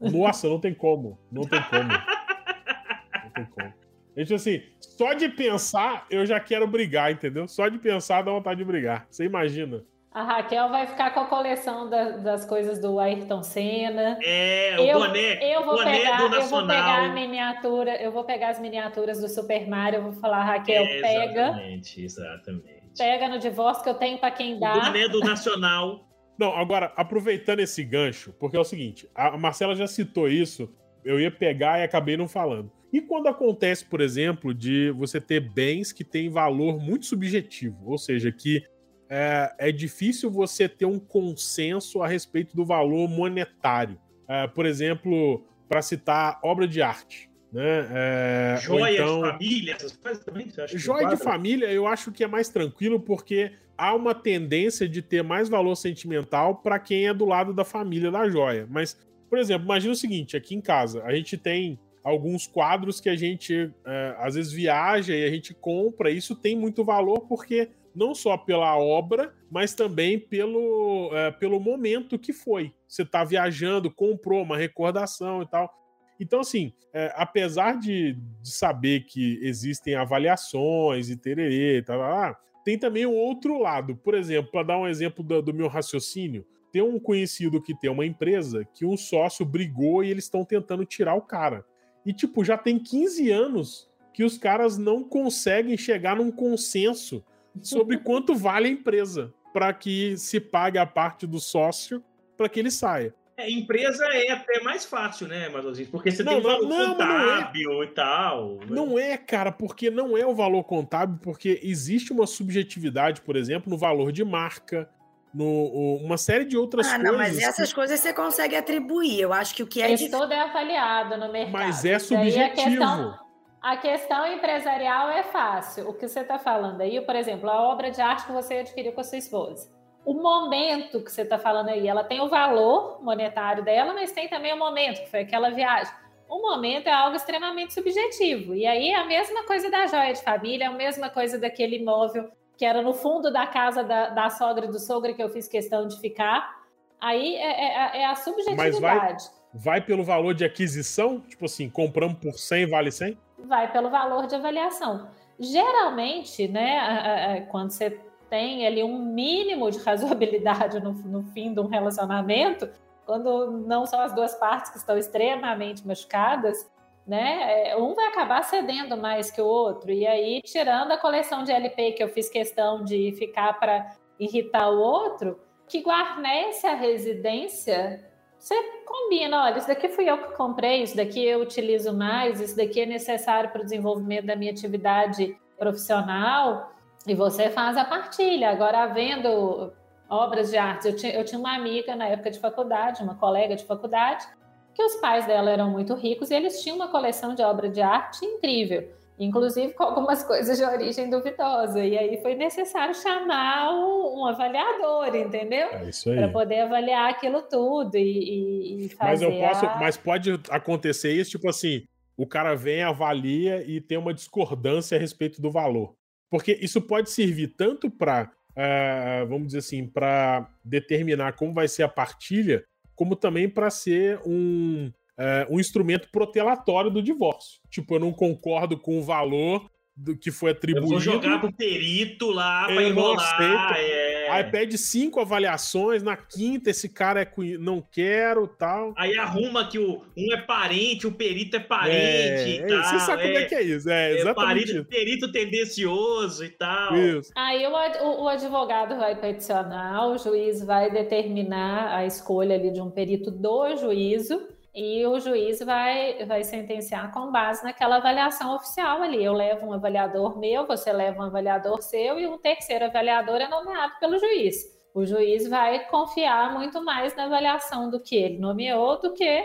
Nossa, não tem como. Não tem como. Não tem como. Gente, assim, só de pensar, eu já quero brigar, entendeu? Só de pensar dá vontade de brigar. Você imagina. A Raquel vai ficar com a coleção da- das coisas do Ayrton Senna. É, o Eu, boné, eu vou boné pegar, do eu vou Nacional. pegar a miniatura, eu vou pegar as miniaturas do Super Mario, eu vou falar, Raquel, É, pega, Exatamente, exatamente. pega no divórcio que eu tenho para quem O dá. boné do Nacional. Não, agora, aproveitando esse gancho, porque é o seguinte, a Marcela já citou isso, eu ia pegar e acabei não falando. E quando acontece, por exemplo, de você ter bens que têm valor muito subjetivo, ou seja, que é, é difícil você ter um consenso a respeito do valor monetário. É, por exemplo, para citar obra de arte. Né? É, Joia então- de família, essas coisas também. Você Joia de família eu acho que é mais tranquilo porque há uma tendência de ter mais valor sentimental para quem é do lado da família da joia. Mas, por exemplo, imagina o seguinte: aqui em casa, a gente tem alguns quadros que a gente é, às vezes viaja e a gente compra. Isso tem muito valor porque não só pela obra, mas também pelo, é, pelo momento que foi. Você está viajando, comprou uma recordação e tal. Então, assim, é, apesar de, de saber que existem avaliações e tererê, tá, lá, lá, tem também um outro lado. Por exemplo, para dar um exemplo do, do meu raciocínio, tem um conhecido que tem uma empresa que um sócio brigou e eles estão tentando tirar o cara. E, tipo, já tem 15 anos que os caras não conseguem chegar num consenso sobre quanto vale a empresa para que se pague a parte do sócio para que ele saia. É, empresa é até mais fácil, né, Madozinho? Porque você Não, tem valor não, mas não é. contábil e tal. né? Não é, cara, porque não é o valor contábil, porque existe uma subjetividade, por exemplo, no valor de marca, no o- uma série de outras Ah, coisas. não, mas que- essas coisas você consegue atribuir. Eu acho que o que é Isso difícil. tudo é avaliado no mercado. Mas é subjetivo. questão, a questão empresarial é fácil. O que você está falando aí, por exemplo, a obra de arte que você adquiriu com a sua esposa. O momento que você está falando aí, ela tem o valor monetário dela, mas tem também o momento, que foi aquela viagem. O momento é algo extremamente subjetivo. E aí é a mesma coisa da joia de família, é a mesma coisa daquele imóvel que era no fundo da casa da, da sogra e do sogro que eu fiz questão de ficar. Aí é, é- é a subjetividade. Vai pelo valor de aquisição? Tipo assim, compramos por 100, vale 100? Vai pelo valor de avaliação. Geralmente, né, quando você tem ali um mínimo de razoabilidade no, no fim de um relacionamento, quando não são as duas partes que estão extremamente machucadas, né, é, um vai acabar cedendo mais que o outro. E aí, tirando a coleção de LP que eu fiz questão de ficar para irritar o outro, que guarnece a residência você combina, olha, isso daqui fui eu que comprei, isso daqui eu utilizo mais, isso daqui é necessário para o desenvolvimento da minha atividade profissional, e você faz a partilha. Agora, havendo obras de arte, eu tinha, eu tinha uma amiga na época de faculdade, uma colega de faculdade, que os pais dela eram muito ricos e eles tinham uma coleção de obra de arte incrível, inclusive com algumas coisas de origem duvidosa. E aí foi necessário chamar um, um avaliador, entendeu? É isso aí. para poder avaliar aquilo tudo e, e- e Mas fazer. eu posso, a- mas pode acontecer isso, tipo assim, o cara vem, avalia e tem uma discordância a respeito do valor. Porque isso pode servir tanto para, vamos dizer assim, para determinar como vai ser a partilha, como também para ser um, eh, um instrumento protelatório do divórcio. Tipo, eu não concordo com o valor do que foi Eu atribuído. vou jogar pro perito lá pra Eu enrolar. é. Aí pede cinco avaliações, na quinta esse cara é não quero, tal. Aí arruma que o, um é parente, o perito é parente É, e é, tal. você sabe como é que é isso, é, é exatamente parito, perito tendencioso e tal. isso. Aí o- o advogado vai peticionar, o juiz vai determinar a escolha ali de um perito do juízo e o juiz vai, vai sentenciar com base naquela avaliação oficial ali. Eu levo um avaliador meu, você leva um avaliador seu e um terceiro avaliador é nomeado pelo juiz. O juiz vai confiar muito mais na avaliação do que ele nomeou do que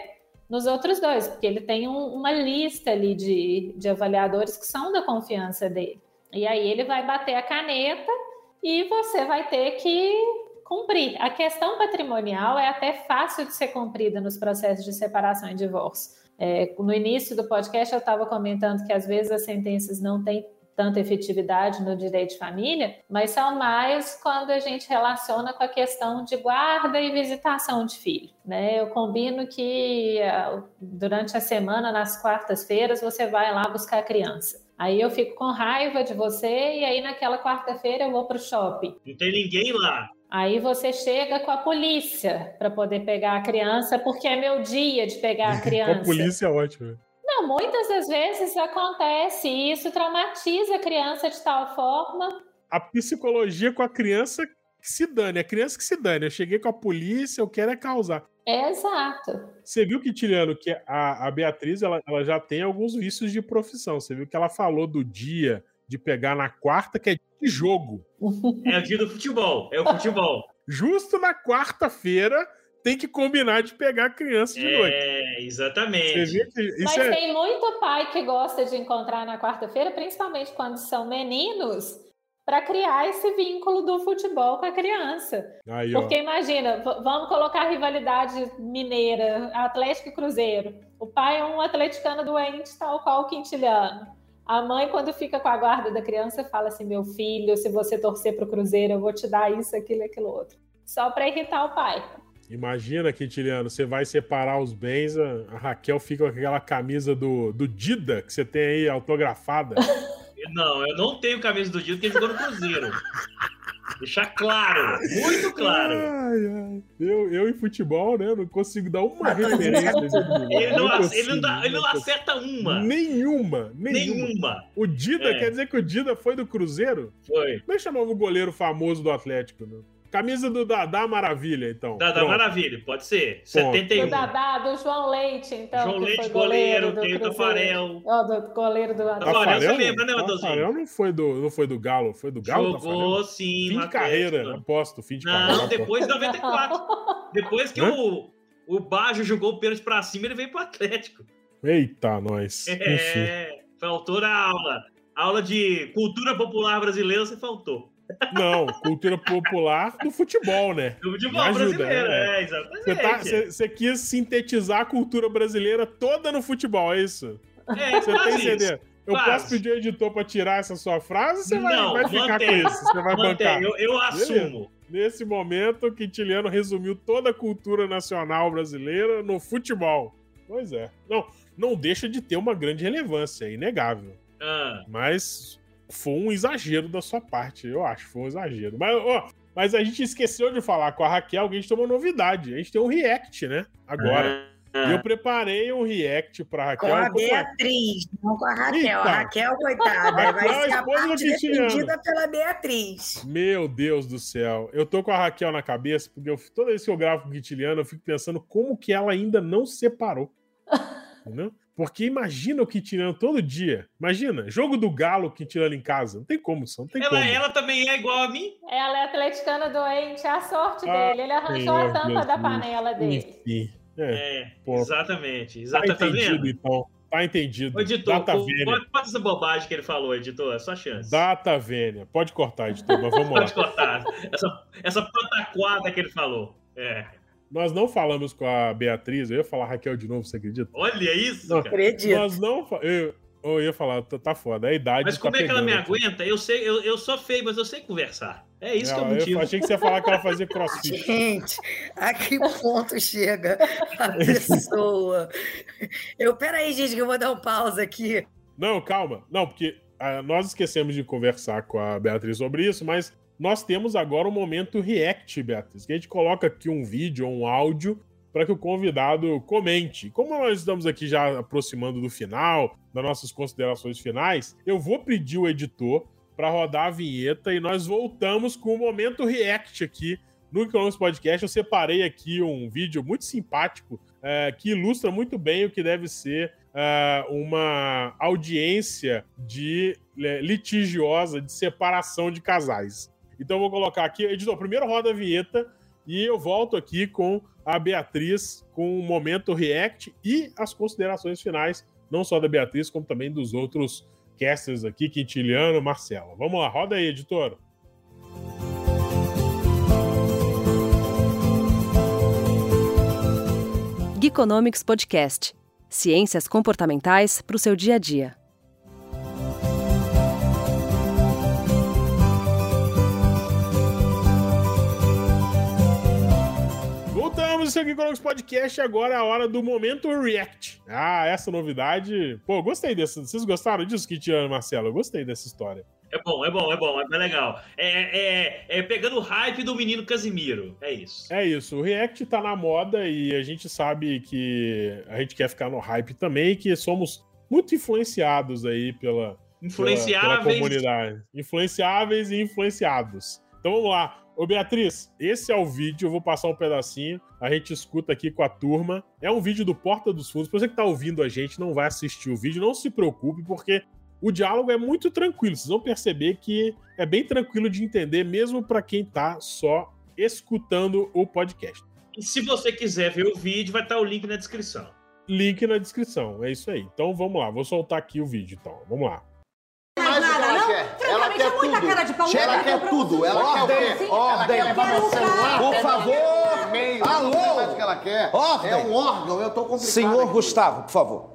nos outros dois, porque ele tem um- uma lista ali de, de avaliadores que são da confiança dele. E aí ele vai bater a caneta e você vai ter que cumprir. A questão patrimonial é até fácil de ser cumprida nos processos de separação e divórcio. É, no início do podcast eu estava comentando que às vezes as sentenças não têm tanta efetividade no direito de família, mas são mais quando a gente relaciona com a questão de guarda e visitação de filho. Né? Eu combino que ah, durante a semana, nas quartas-feiras, você vai lá buscar a criança. Aí eu fico com raiva de você e aí naquela quarta-feira eu vou para o shopping. Não tem ninguém lá. Aí você chega com a polícia para poder pegar a criança, porque é meu dia de pegar a criança. a polícia é ótimo. Não, muitas das vezes acontece e isso traumatiza a criança de tal forma. A psicologia com a criança que se dane, a criança que se dane. Eu cheguei com a polícia, eu quero é causar. É exato. Você viu, Quintiliano, que a, a Beatriz ela, ela já tem alguns vícios de profissão. Você viu que ela falou do dia de pegar na quarta, que é de jogo. É o dia do futebol. É o futebol. Justo na quarta-feira tem que combinar de pegar a criança de noite. É, Você exatamente. viu que isso Mas é. tem muito pai que gosta de encontrar na quarta-feira, principalmente quando são meninos, para criar esse vínculo do futebol com a criança. Aí, ó. Porque imagina, v- vamos colocar a rivalidade mineira, Atlético e Cruzeiro. O pai é um atleticano doente, tal qual o quintilhano. A mãe, quando fica com a guarda da criança, fala assim: meu filho, se você torcer para o Cruzeiro, eu vou te dar isso, aquilo, aquilo outro. Só para irritar o pai. Imagina, Quintiliano, você vai separar os bens, a Raquel fica com aquela camisa do, do Dida que você tem aí autografada. Não, eu não tenho camisa do porque ele jogou no Cruzeiro. Deixar claro, muito claro. Ai, ai. Eu, eu em futebol, né? Não consigo dar uma referência. ele, não, consigo, ele, não dá, ele não acerta uma. Nenhuma. Nenhuma. nenhuma. O Dida, é. quer dizer que o Dida foi do Cruzeiro? Foi. Como é que chamava o goleiro famoso do Atlético, né? Camisa do Dadá Maravilha, então. Dadá Maravilha, pode ser. Ponto. 71. Do Dadá, do João Leite, então. João Leite, goleiro, tem o Tafarel. Ó, do goleiro do Tafarel. você lembra, né, Matheusinho? Tafarel não foi do, não foi do Galo, foi do Galo? Jogou, Tafarel? sim. Fim de carreira, aposto, fim de não, carreira. Não, depois de 94. depois que o, o Bajo jogou o pênalti pra cima, ele veio pro Atlético. Eita, nós. É, Enfim. faltou na aula. Aula de cultura popular brasileira, você faltou. Não, cultura popular do futebol, né? Do futebol ajuda, brasileiro, né? é, exatamente. Você, tá, você, você, quis sintetizar a cultura brasileira toda no futebol, é isso? É, você tá entendendo? Eu quase. posso pedir ao editor para tirar essa sua frase você vai, Não, vai ficar com isso? Você vai mantém, bancar. Eu, eu assumo. Nesse momento, o Quintiliano resumiu toda a cultura nacional brasileira no futebol. Pois é. Não, não deixa de ter uma grande relevância, é inegável. Ah. Mas foi um exagero da sua parte, eu acho, foi um exagero. Mas, ó, mas a gente esqueceu de falar com a Raquel que a gente tem uma novidade. A gente tem um react, né? Agora. Ah. E eu preparei um react pra Raquel. Com a Beatriz, não com a Raquel. Eita. A Raquel, coitada, Raquel, vai ser a parte defendida pela Beatriz. Meu Deus do céu. Eu tô com a Raquel na cabeça, porque eu, toda vez que eu gravo com o Quintiliano, eu fico pensando como que ela ainda não separou. Entendeu? Porque imagina o Quintiliano todo dia. Imagina, jogo do Galo Quintiliano em casa. Não tem como, não tem ela, como. Ela também é igual a mim? Ela é atleticana doente, é a sorte ah, dele. Ele arranjou a tampa da panela dele. Enfim. É, é exatamente. exatamente. Tá entendido, então. Tá entendido. Ô, editor, Data pode, pode essa bobagem que ele falou, editor. É só chance. Data vênia. Pode cortar, editor, mas vamos lá. Pode cortar. Essa, essa pataquada que ele falou. É. Nós não falamos com a Beatriz, eu ia falar Raquel de novo, você acredita? Olha isso, não, acredito. Nós não. Eu, eu ia falar, tá, tá foda, a idade. Mas tá como é que ela me aguenta? Eu sei, eu, eu sou feio, mas eu sei conversar. É isso que é o motivo. Eu achei que você ia falar que ela fazia crossfit. Gente, a que ponto chega a pessoa? Eu, peraí, gente, que eu vou dar um pausa aqui. Não, calma. Não, porque ah, nós esquecemos de conversar com a Beatriz sobre isso, mas nós temos agora um momento react, Beatriz, que a gente coloca aqui um vídeo ou um áudio para que o convidado comente. Como nós estamos aqui já aproximando do final, das nossas considerações finais, eu vou pedir o editor para rodar a vinheta e nós voltamos com o momento react aqui no Economics Podcast. Eu separei aqui um vídeo muito simpático é, que ilustra muito bem o que deve ser é, uma audiência de é, litigiosa de separação de casais. Então eu vou colocar aqui, editor, primeiro roda a vinheta e eu volto aqui com a Beatriz com o momento react e as considerações finais, não só da Beatriz, como também dos outros casters aqui, Quintiliano, Marcelo. Vamos lá, roda aí, editor. Geekonomics Podcast. Ciências comportamentais para o seu dia a dia. Voltamos aqui com o nosso podcast. Agora é a hora do momento React. Ah, essa novidade. Pô, gostei dessa. Vocês gostaram disso, Kitiano e Marcelo? Eu gostei dessa história. É bom, é bom, é bom, é legal. É, é, é pegando o hype do menino Casimiro. É isso. É isso. O React tá na moda e a gente sabe que a gente quer ficar no hype também, que somos muito influenciados aí pela, Influenciáveis. Pela, pela comunidade. Influenciáveis e influenciados. Então vamos lá. Ô Beatriz, esse é o vídeo, eu vou passar um pedacinho, a gente escuta aqui com a turma. É um vídeo do Porta dos Fundos. Pra você que tá ouvindo a gente, não vai assistir o vídeo, não se preocupe, porque o diálogo é muito tranquilo. Vocês vão perceber que é bem tranquilo de entender, mesmo para quem tá só escutando o podcast. E se você quiser ver o vídeo, vai estar o link na descrição. Link na descrição, é isso aí. Então vamos lá, vou soltar aqui o vídeo, então. Vamos lá mais nada, ela não? Quer. Ela quer é tudo. Cara de pau, ela quer tudo. Ela ordem, quer o Ordem, ela quer celular, por favor. E-mail, Alô? mais o que ela quer. Ordem. É um órgão, eu tô complicado. Senhor aqui. Gustavo, por favor.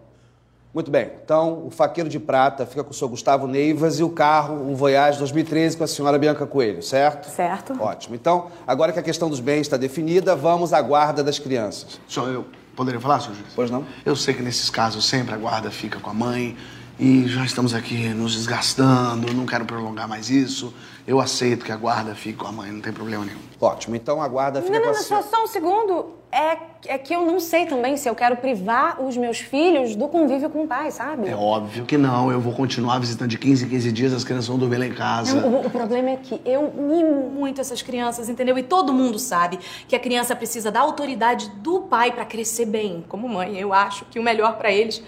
Muito bem. Então, o faqueiro de prata fica com o senhor Gustavo Neivas e o carro, um Voyage 2013 com a senhora Bianca Coelho, certo? Certo. Ótimo. Então, agora que a questão dos bens está definida, vamos à guarda das crianças. Só eu poderia falar, senhor juiz? Pois não? Eu sei que nesses casos sempre a guarda fica com a mãe, e já estamos aqui nos desgastando, não quero prolongar mais isso. Eu aceito que a guarda fique com a mãe, não tem problema nenhum. Ótimo, então a guarda fica não, com não, a só, só um segundo. É, é que eu não sei também se eu quero privar os meus filhos do convívio com o pai, sabe? É óbvio que não. Eu vou continuar visitando de 15 em 15 dias, as crianças vão dormir lá em casa. Não, o, o, problema é que eu mimo muito essas crianças, entendeu? E todo mundo sabe que a criança precisa da autoridade do pai para crescer bem. Como mãe, eu acho que o melhor para eles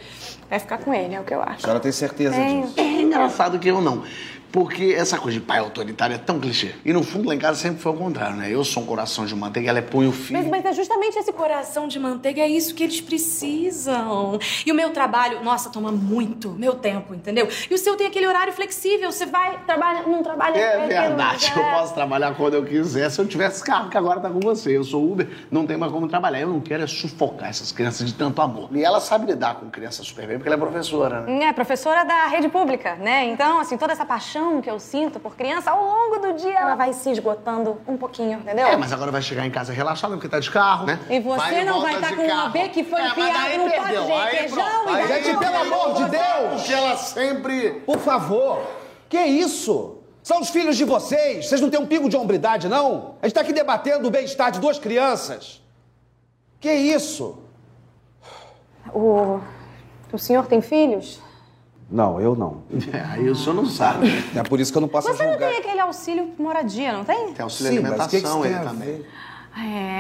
é ficar com ele, é o que eu acho. A senhora tem certeza Tenho. disso? É engraçado que eu não. Porque essa coisa de pai autoritário é tão clichê. E no fundo lá em casa sempre foi o contrário, né? Eu sou um coração de manteiga, ela é põe o filho. Mas, mas é justamente esse coração de manteiga, é isso que eles precisam. E o meu trabalho, nossa, toma muito meu tempo, entendeu? E o seu tem aquele horário flexível, você vai, trabalha, não trabalha... É verdade, eu posso trabalhar quando eu quiser, se eu tivesse carro, que agora tá com você. Eu sou Uber, não tem mais como trabalhar. Eu não quero é sufocar essas crianças de tanto amor. E ela sabe lidar com crianças super bem, porque ela é professora, né? É, professora da rede pública, né? Então, assim, toda essa paixão que eu sinto por criança, ao longo do dia ela vai se esgotando um pouquinho, entendeu? É, mas agora vai chegar em casa relaxada porque tá de carro, né? E você Vai não vai estar de com um carro. AB que foi É, enfiado no pote de requeijão e Gente, pelo amor de Deus! Que ela sempre... Por favor! Que isso? São os filhos de vocês! Vocês não têm um pingo de hombridade, não? A gente tá aqui debatendo o bem-estar de duas crianças. Que isso? O... o senhor tem filhos? Não, eu não. É, aí o senhor não sabe. É por isso que eu não posso Você não julgar. tem aquele auxílio moradia, não tem? Tem auxílio Sim, mas o que que alimentação isso tem ele a também.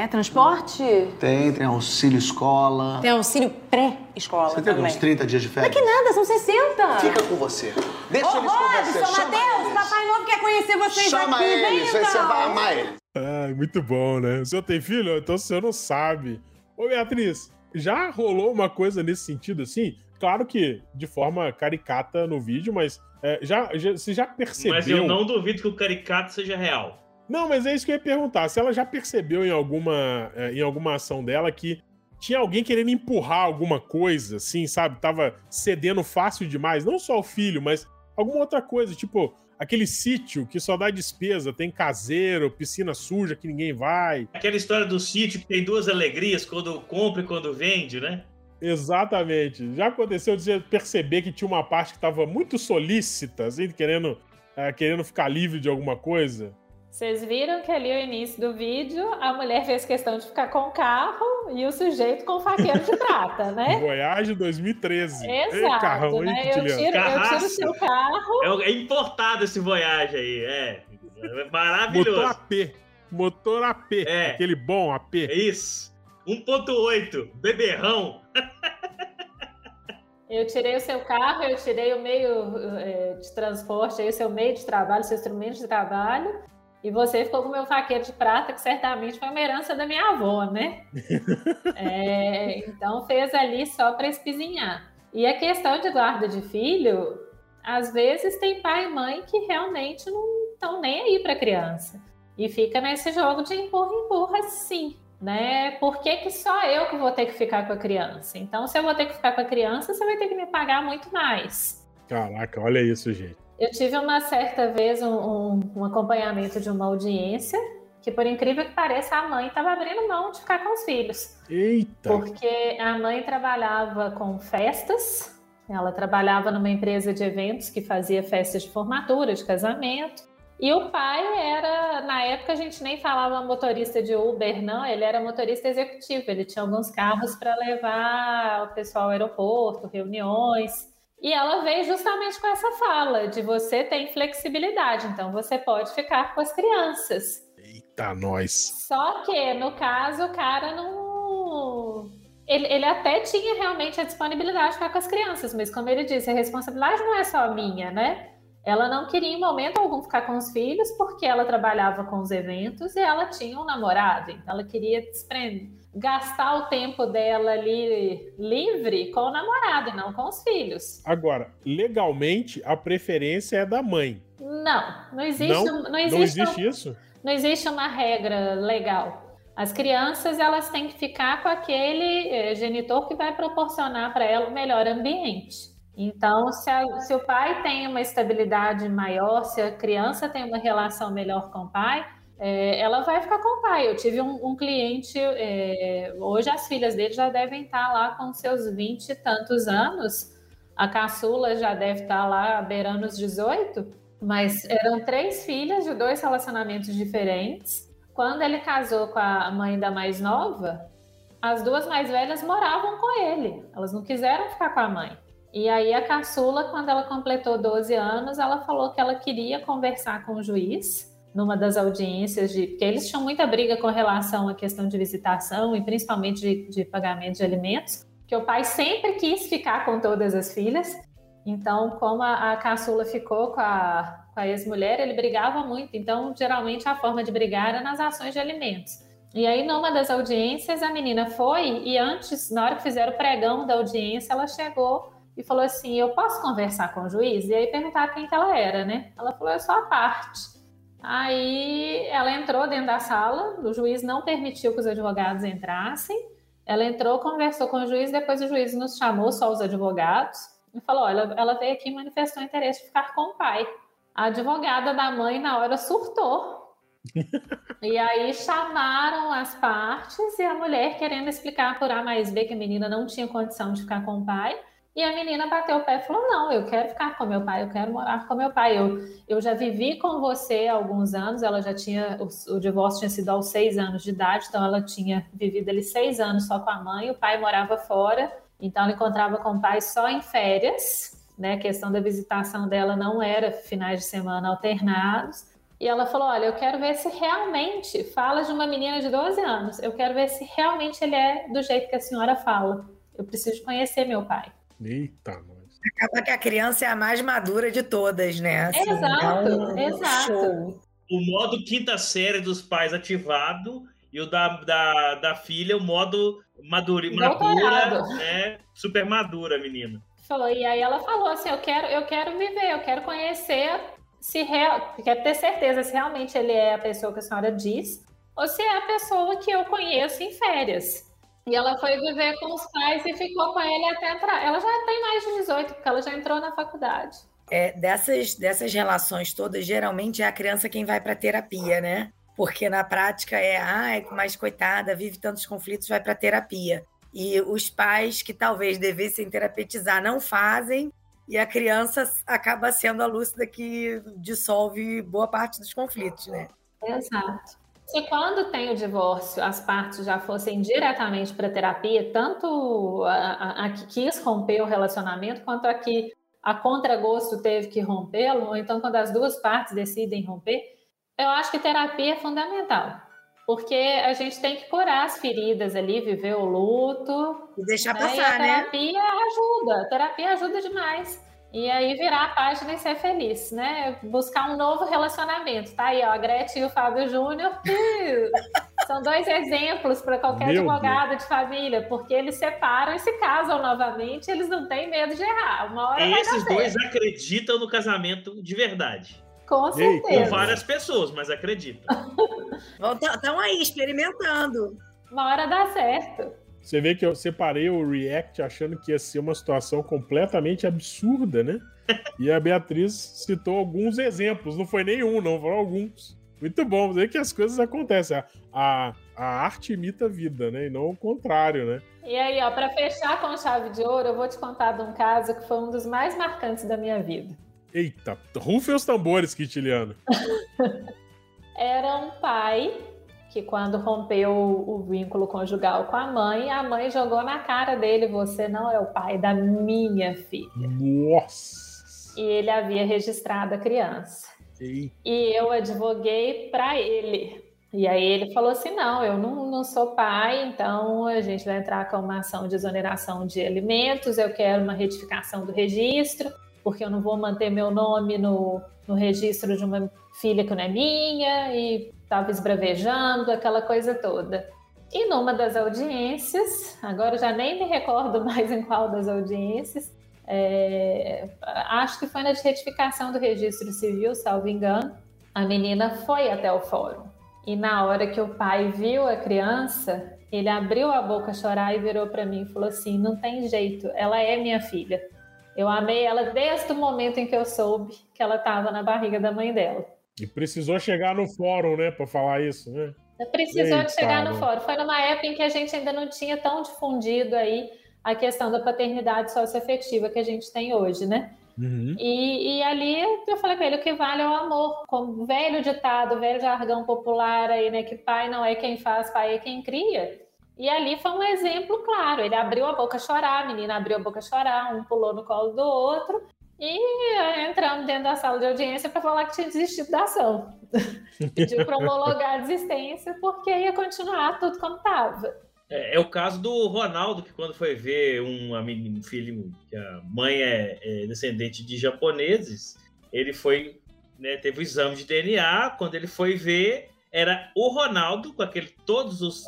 É, transporte? Tem, tem auxílio escola. Tem auxílio pré-escola Você tem também. uns 30 dias de Não é férias? que nada, são 60. Fica com você. Deixa Ô, eles com você. Robson, Chama Matheus, eles. Papai Novo quer conhecer vocês Chama aqui. Vem eles, então. você vai amar eles. Ai, muito bom, né? O senhor tem filho? Então o senhor não sabe. Ô, Beatriz, já rolou uma coisa nesse sentido assim? Claro que de forma caricata no vídeo, mas é, já, já, você já percebeu. Mas eu não duvido que o caricato seja real. Não, mas é isso que eu ia perguntar. Se ela já percebeu em alguma, é, em alguma ação dela que tinha alguém querendo empurrar alguma coisa, assim, sabe? Tava cedendo fácil demais. Não só o filho, mas alguma outra coisa. Tipo, aquele sítio que só dá despesa. Tem caseiro, piscina suja que ninguém vai. Aquela história do sítio que tem duas alegrias, quando compra e quando vende, né? Exatamente. Já aconteceu de você perceber que tinha uma parte que tava muito solícita, assim, querendo, é, querendo ficar livre de alguma coisa? Vocês viram que ali no início do vídeo a mulher fez questão de ficar com o carro e o sujeito com o faqueiro de prata, né? Voyage 2013. Ei, Exato, carrão, hein, né? Eu Quintiliano? tiro, eu tiro o seu carro. É, é importado esse Voyage aí, é. É Motor maravilhoso. AP. Motor AP. É. Aquele bom AP. É isso. 1.8, beberrão. Eu tirei o seu carro, eu tirei o meio eh, de transporte, aí, o seu meio de trabalho, seu instrumento de trabalho. E você ficou com o meu faqueiro de prata, que certamente foi uma herança da minha avó, né? É, então fez ali só para espizinhar. E a questão de guarda de filho, às vezes tem pai e mãe que realmente não estão nem aí para criança. E fica nesse jogo de empurra-empurra, sim. Né? Por que, que só eu que vou ter que ficar com a criança? Então, se eu vou ter que ficar com a criança, você vai ter que me pagar muito mais. Caraca, olha isso, gente. Eu tive uma certa vez um, um, um acompanhamento de uma audiência que, por incrível que pareça, a mãe estava abrindo mão de ficar com os filhos. Eita! Porque a mãe trabalhava com festas, ela trabalhava numa empresa de eventos que fazia festas de formatura, de casamento. E o pai era, na época a gente nem falava motorista de Uber, não, ele era motorista executivo, ele tinha alguns carros para levar o pessoal ao aeroporto, reuniões. E ela veio justamente com essa fala de você tem flexibilidade, então você pode ficar com as crianças. Eita, nós. Só que, no caso, o cara não. Ele, ele até tinha realmente a disponibilidade de ficar com as crianças, mas como ele disse, a responsabilidade não é só minha, né? Ela não queria em momento algum ficar com os filhos porque ela trabalhava com os eventos e ela tinha um namorado, então ela queria desprender, gastar o tempo dela ali livre com o namorado e não com os filhos. Agora, legalmente, a preferência é da mãe. Não, não existe, Não, não, não existe, existe isso? não existe uma regra legal. As crianças elas têm que ficar com aquele eh, genitor que vai proporcionar para ela o melhor ambiente. Então, se, a- se o pai tem uma estabilidade maior, se a criança tem uma relação melhor com o pai, eh, ela vai ficar com o pai. Eu tive um, um cliente, eh, hoje as filhas dele já devem estar lá com seus 20 e tantos anos. A caçula já deve estar lá beirando os 18, mas eram três filhas de dois relacionamentos diferentes. Quando ele casou com a mãe da mais nova, as duas mais velhas moravam com ele. Elas não quiseram ficar com a mãe. E aí a caçula, quando ela completou 12 anos, ela falou que ela queria conversar com o juiz numa das audiências de porque eles tinham muita briga com relação à questão de visitação e principalmente de, de pagamento de alimentos, que o pai sempre quis ficar com todas as filhas. Então, como a, a caçula ficou com a, com a ex-mulher, ele brigava muito. Então, geralmente a forma de brigar era nas ações de alimentos. E aí, numa das audiências, a menina foi e antes, na hora que fizeram o pregão da audiência, ela chegou e falou assim: Eu posso conversar com o juiz? E aí perguntar quem que ela era, né? Ela falou: Eu sou a parte. Aí ela entrou dentro da sala, o juiz não permitiu que os advogados entrassem. Ela entrou, conversou com o juiz, depois o juiz nos chamou, só os advogados, e falou: Olha, ela veio aqui e manifestou interesse de ficar com o pai. A advogada da mãe, na hora, surtou e aí chamaram as partes e a mulher querendo explicar por A mais B que a menina não tinha condição de ficar com o pai. E a menina bateu o pé e falou: Não, eu quero ficar com meu pai, eu quero morar com meu pai. Eu, eu já vivi com você há alguns anos. Ela já tinha, o, o divórcio tinha sido aos seis anos de idade, então ela tinha vivido ali seis anos só com a mãe. O pai morava fora, então ela encontrava com o pai só em férias. Né, a questão da visitação dela não era finais de semana alternados. E ela falou: Olha, eu quero ver se realmente fala de uma menina de 12 anos. Eu quero ver se realmente ele é do jeito que a senhora fala. Eu preciso conhecer meu pai. Eita, nós. Acaba que a criança é a mais madura de todas, né? Assim, exato, é um exato. Show. O modo quinta série dos pais ativado e o da, da, da filha, o modo madura, madura né? Super madura, menina. Foi, e aí ela falou assim: eu quero, eu quero me ver, eu quero conhecer se real, quer ter certeza se realmente ele é a pessoa que a senhora diz ou se é a pessoa que eu conheço em férias. E ela foi viver com os pais e ficou com ele até entrar. Ela já tem mais de 18, porque ela já entrou na faculdade. É, dessas, dessas relações todas, geralmente é a criança quem vai para terapia, né? Porque na prática é, ai, ah, mais coitada, vive tantos conflitos, vai para terapia. E os pais que talvez devessem terapeutizar não fazem, e a criança acaba sendo a lúcida que dissolve boa parte dos conflitos, né? Exato. Se quando tem o divórcio as partes já fossem diretamente para terapia, tanto a, a, que quis romper o relacionamento quanto a que a contragosto teve que rompê-lo, ou então quando as duas partes decidem romper, eu acho que terapia é fundamental. Porque a gente tem que curar as feridas ali, viver o luto. E deixar né? passar, e a né? terapia né? ajuda, a terapia ajuda demais. E aí virar a página e ser feliz, né? Buscar um novo relacionamento. Tá aí, ó, a Gretchen e o Fábio Júnior, que são dois exemplos para qualquer Meu advogado Deus. de família, porque eles separam e se casam novamente, eles não têm medo de errar. Uma hora e esses dois acreditam no casamento de verdade. Com certeza. Com várias pessoas, mas acreditam. Estão aí experimentando. Uma hora dá certo. Você vê que eu separei o React achando que ia ser uma situação completamente absurda, né? E a Beatriz citou alguns exemplos, não foi nenhum, não, foram alguns. Muito bom, ver que as coisas acontecem. A, a, a, arte imita a vida, né? E não o contrário, né? E aí, ó, para fechar com chave de ouro, eu vou te contar de um caso que foi um dos mais marcantes da minha vida. Eita, rufem os tambores, Quintiliano. Era um pai que quando rompeu o vínculo conjugal com a mãe, a mãe jogou na cara dele: Você não é o pai da minha filha. Nossa! E ele havia registrado a criança. E eu advoguei para ele. E aí ele falou assim: Não, eu não, não sou pai, então a gente vai entrar com uma ação de exoneração de alimentos. Eu quero uma retificação do registro porque eu não vou manter meu nome no, no registro de uma filha que não é minha, e estava esbravejando, aquela coisa toda. E numa das audiências, agora já nem me recordo mais em qual das audiências, é, acho que foi na de retificação do registro civil, salvo engano, a menina foi até o fórum. E na hora que o pai viu a criança, ele abriu a boca a chorar e virou para mim e falou assim: Não tem jeito, ela é minha filha. Eu amei ela desde o momento em que eu soube que ela estava na barriga da mãe dela. E precisou chegar no fórum, né, para falar isso, né? Precisou Eita, chegar no fórum. Foi numa época em que a gente ainda não tinha tão difundido aí a questão da paternidade socioafetiva que a gente tem hoje, né? Uhum. E, e, ali eu falei com ele, o que vale é o amor. Como velho ditado, velho jargão popular aí, né? Que pai não é quem faz, pai é quem cria. E ali foi um exemplo claro. Ele abriu a boca a chorar, a menina abriu a boca a chorar, um pulou no colo do outro. E eh, entramos dentro da sala de audiência para falar que tinha desistido da ação. Pediu para homologar a desistência, porque ia continuar tudo como estava. É, é, o caso do Ronaldo, que quando foi ver um, um filho, que a mãe é, é, descendente de japoneses, ele foi, né, teve o exame de DNA, quando ele foi ver, era o Ronaldo, com aquele, todos os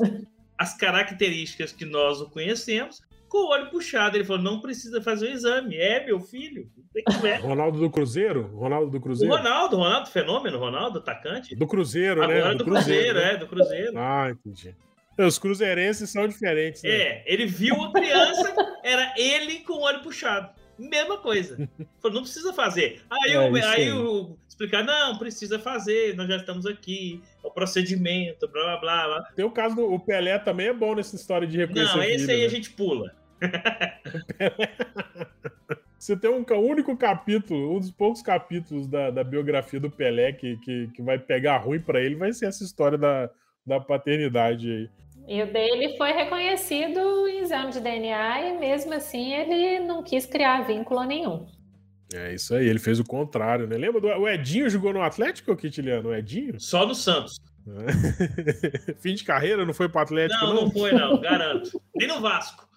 as características que nós o conhecemos, com o olho puxado. Ele falou: não precisa fazer o exame. É, meu filho. Ronaldo do Cruzeiro? Ronaldo do Cruzeiro? O Ronaldo, Ronaldo Fenômeno, Ronaldo, atacante. Do Cruzeiro, Agora né? Agora do, do Cruzeiro, Cruzeiro, é, do Cruzeiro. Ah, entendi. Os cruzeirenses são diferentes. Né? É, ele viu a criança, era ele com o olho puxado. Mesma coisa. Falou, não precisa fazer. Aí, é, eu, aí o explicar, não, precisa fazer, nós já estamos aqui, é o procedimento, blá blá blá. blá. Tem o caso do o Pelé também é bom nessa história de reconhecer. Não, esse aí né? a gente pula. Você tem um único capítulo, um dos poucos capítulos da, da biografia do Pelé que, que, que vai pegar ruim para ele, vai ser essa história da, da paternidade aí. E o dele foi reconhecido em exame de DNA e mesmo assim ele não quis criar vínculo nenhum. É isso aí, ele fez o contrário, né? Lembra do o Edinho jogou no Atlético, Quitiliano? O Edinho? Só no Santos. Fim de carreira, não foi pro Atlético? Não, não, não foi, não, garanto. Nem no Vasco.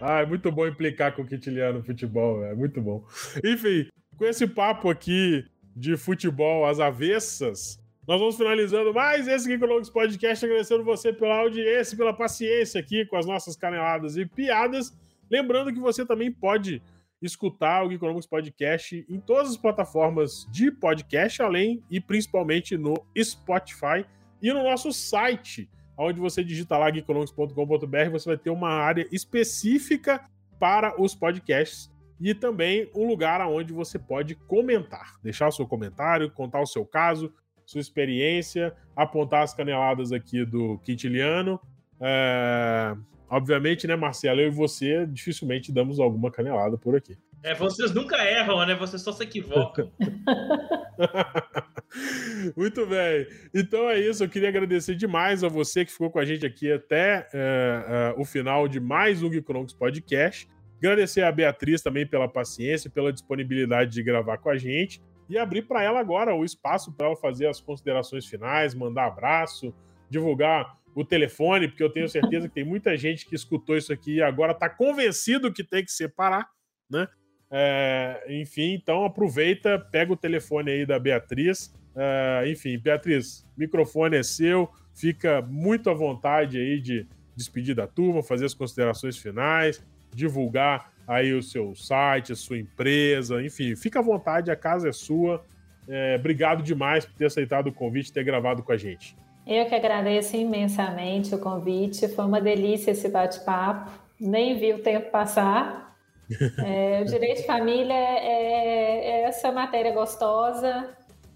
Ah, é muito bom implicar com o Quitiliano no futebol, é muito bom. Enfim, com esse papo aqui de futebol às avessas, nós vamos finalizando mais esse Geekonomics Podcast, agradecendo você pela audiência, pela paciência aqui com as nossas caneladas e piadas. Lembrando que você também pode escutar o Geekonomics Podcast em todas as plataformas de podcast, além e principalmente no Spotify e no nosso site, onde você digita lá geekonomics.com.br, você vai ter uma área específica para os podcasts e também um lugar onde você pode comentar, deixar o seu comentário, contar o seu caso, sua experiência, apontar as caneladas aqui do Quintiliano. É... Obviamente, né, Marcelo, eu e você dificilmente damos alguma canelada por aqui. É, vocês nunca erram, né? Vocês só se equivocam. Muito bem. Então é isso. Eu queria agradecer demais a você que ficou com a gente aqui até é, é, o final de mais um Geekonomics Podcast. Agradecer a Beatriz também pela paciência, pela disponibilidade de gravar com a gente e abrir para ela agora o espaço para ela fazer as considerações finais, mandar abraço, divulgar o telefone, porque eu tenho certeza que tem muita gente que escutou isso aqui e agora está convencido que tem que separar, né? É, enfim, então aproveita, pega o telefone aí da Beatriz. É, enfim, Beatriz, microfone é seu, fica muito à vontade aí de despedir da turma, fazer as considerações finais, divulgar aí o seu site, a sua empresa, enfim, fica à vontade, a casa é sua. É, obrigado demais por ter aceitado o convite e ter gravado com a gente. Eu que agradeço imensamente o convite, foi uma delícia esse bate-papo, nem vi o tempo passar. É, o direito de família é, é essa matéria gostosa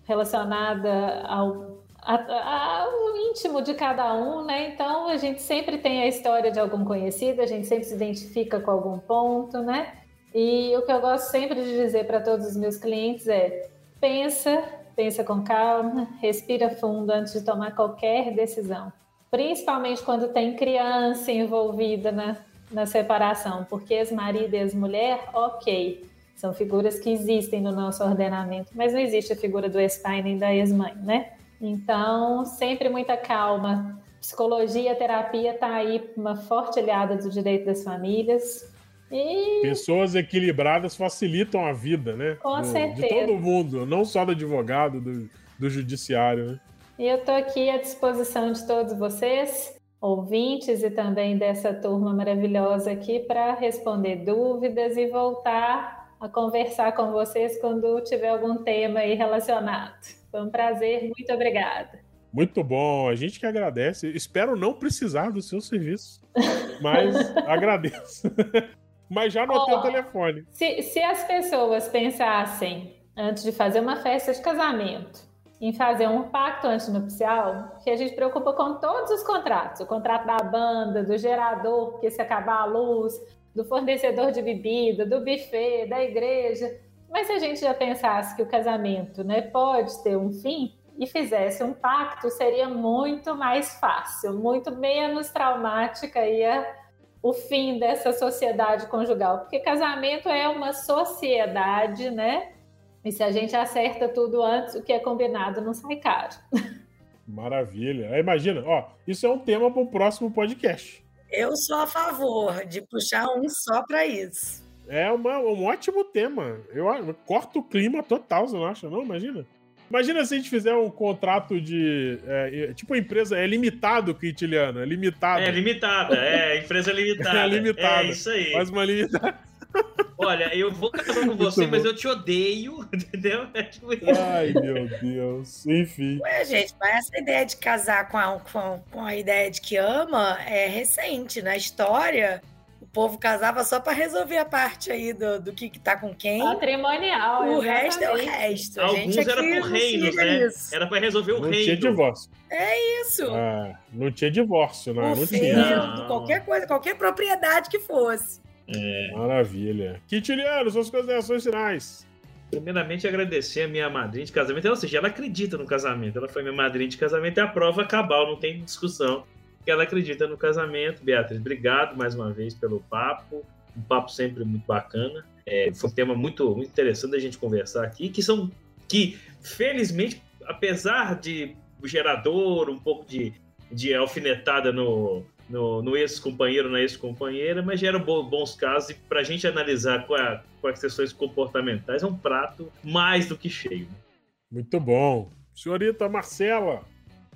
relacionada ao ao íntimo de cada um, né? Então a gente sempre tem a história de algum conhecido, a gente sempre se identifica com algum ponto, né? E o que eu gosto sempre de dizer para todos os meus clientes é: pensa, pensa com calma, respira fundo antes de tomar qualquer decisão. Principalmente quando tem criança envolvida na, na separação, porque ex-marido e ex-mulher, ok, são figuras que existem no nosso ordenamento, mas não existe a figura do ex-pai nem da ex-mãe, né? Então, sempre muita calma. Psicologia, terapia está aí uma forte aliada do direito das famílias. E... Pessoas equilibradas facilitam a vida, né? Com do, certeza. De todo mundo, não só do advogado, do, do judiciário, né? E eu estou aqui à disposição de todos vocês, ouvintes e também dessa turma maravilhosa aqui, para responder dúvidas e voltar a conversar com vocês quando tiver algum tema aí relacionado. Foi um prazer, muito obrigada. Muito bom, a gente que agradece. Espero não precisar do seu serviço, mas agradeço. mas já anotei oh, o telefone. Se, se as pessoas pensassem, antes de fazer uma festa de casamento, em fazer um pacto antinupcial, que a gente preocupa com todos os contratos, o contrato da banda, do gerador, porque se acabar a luz, do fornecedor de bebida, do buffet, da igreja. Mas se a gente já pensasse que o casamento né, pode ter um fim e fizesse um pacto, seria muito mais fácil, muito menos traumática ia o fim dessa sociedade conjugal, porque casamento é uma sociedade, né? E se a gente acerta tudo antes, o que é combinado não sai caro. Maravilha. Imagina, ó, isso é um tema para o próximo podcast. Eu sou a favor de puxar um só para isso. É uma, um ótimo tema. Eu, eu corto o clima total, você não acha? Não, imagina. Imagina se a gente fizer um contrato de. É, tipo, empresa é limitado, Quintiliano. É limitado. É limitada, é, empresa limitada. é limitada. É isso aí. Faz uma limitada. Olha, eu vou casar com você, mas eu te odeio, entendeu? É tipo Ai, meu Deus. Enfim. Ué, gente, mas essa ideia de casar com a, com, com a ideia de que ama é recente. Na história, o povo casava só para resolver a parte aí do, do que, que tá com quem. Patrimonial. O exatamente. resto é o resto. Alguns era por reinos, né? Isso. Era para resolver o não reino. Não tinha divórcio. É isso. Ah, não tinha divórcio, né? O não tinha. Qualquer coisa, qualquer propriedade que fosse. É. Maravilha. Quintiliano, suas considerações finais. Primeiramente, agradecer a minha madrinha de casamento. Ou seja, ela acredita no casamento. Ela foi minha madrinha de casamento. É a prova cabal, não tem discussão. Ela acredita no casamento. Beatriz, obrigado mais uma vez pelo papo. Um papo sempre muito bacana. É, foi um tema muito, muito interessante a gente conversar aqui. Que são. Que, felizmente, apesar de gerador, um pouco de, de alfinetada no, no, no ex-companheiro, na ex-companheira, mas geram bons casos e para a gente analisar com, a, com as questões comportamentais é um prato mais do que cheio. Muito bom. Senhorita Marcela.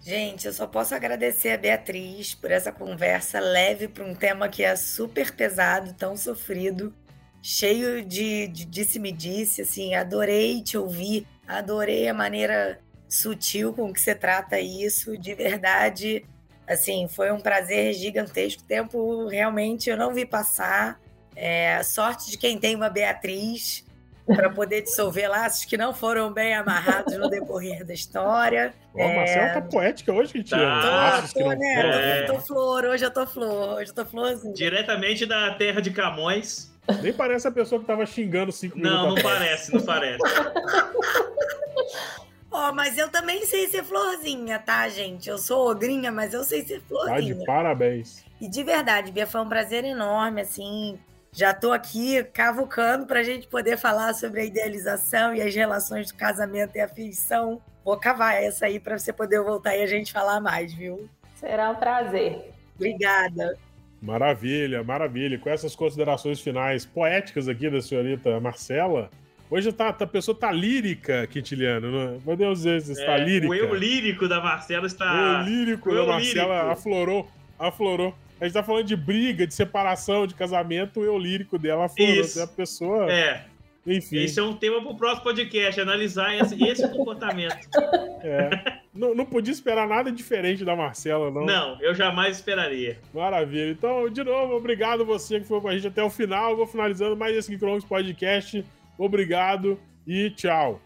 Gente, eu só posso agradecer a Beatriz por essa conversa leve para um tema que é super pesado, tão sofrido, cheio de, de disse-me-disse, assim, adorei te ouvir, adorei a maneira sutil com que você trata isso, de verdade, Assim, foi um prazer gigantesco. O tempo realmente eu não vi passar. É, sorte de quem tem uma Beatriz para poder dissolver laços que não foram bem amarrados no decorrer da história. Ó, é... Marcelo tá poética hoje, que tinha tá, que não né? É. Tô, tô flor, hoje eu tô flor, hoje eu tô florzinha. Diretamente da terra de Camões. Nem parece a pessoa que tava xingando cinco minutos. Não, não parece, não parece. Ó, oh, mas eu também sei ser florzinha, tá, gente? Eu sou ogrinha, mas eu sei ser florzinha. Tá de parabéns. E de verdade, Bia, foi um prazer enorme, assim. Já tô aqui cavucando pra gente poder falar sobre a idealização e as relações do casamento e afeição. Vou cavar essa aí pra você poder voltar e a gente falar mais, viu? Será um prazer. Obrigada. Maravilha, maravilha. Com essas considerações finais poéticas aqui da senhorita Marcela, Hoje tá, a pessoa tá lírica, Quintiliano. Não? Podemos dizer se está é, lírica. O eu lírico da Marcela está. O eu lírico o eu da Marcela lírico. aflorou. Aflorou. A gente tá falando de briga, de separação, de casamento, o eu lírico dela aflorou. Isso. A pessoa. É. Enfim. Esse é um tema pro próximo podcast, analisar esse, esse comportamento. É. Não, não podia esperar nada diferente da Marcela, não. Não, eu jamais esperaria. Maravilha. Então, de novo, obrigado você que foi com a gente até o final. Eu vou finalizando mais esse Geekonomics Podcast. Obrigado e tchau.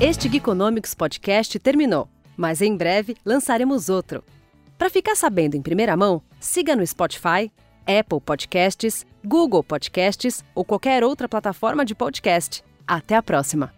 Este Geekonomics Podcast terminou, mas em breve lançaremos outro. Para ficar sabendo em primeira mão, siga no Spotify, Apple Podcasts, Google Podcasts ou qualquer outra plataforma de podcast. Até a próxima!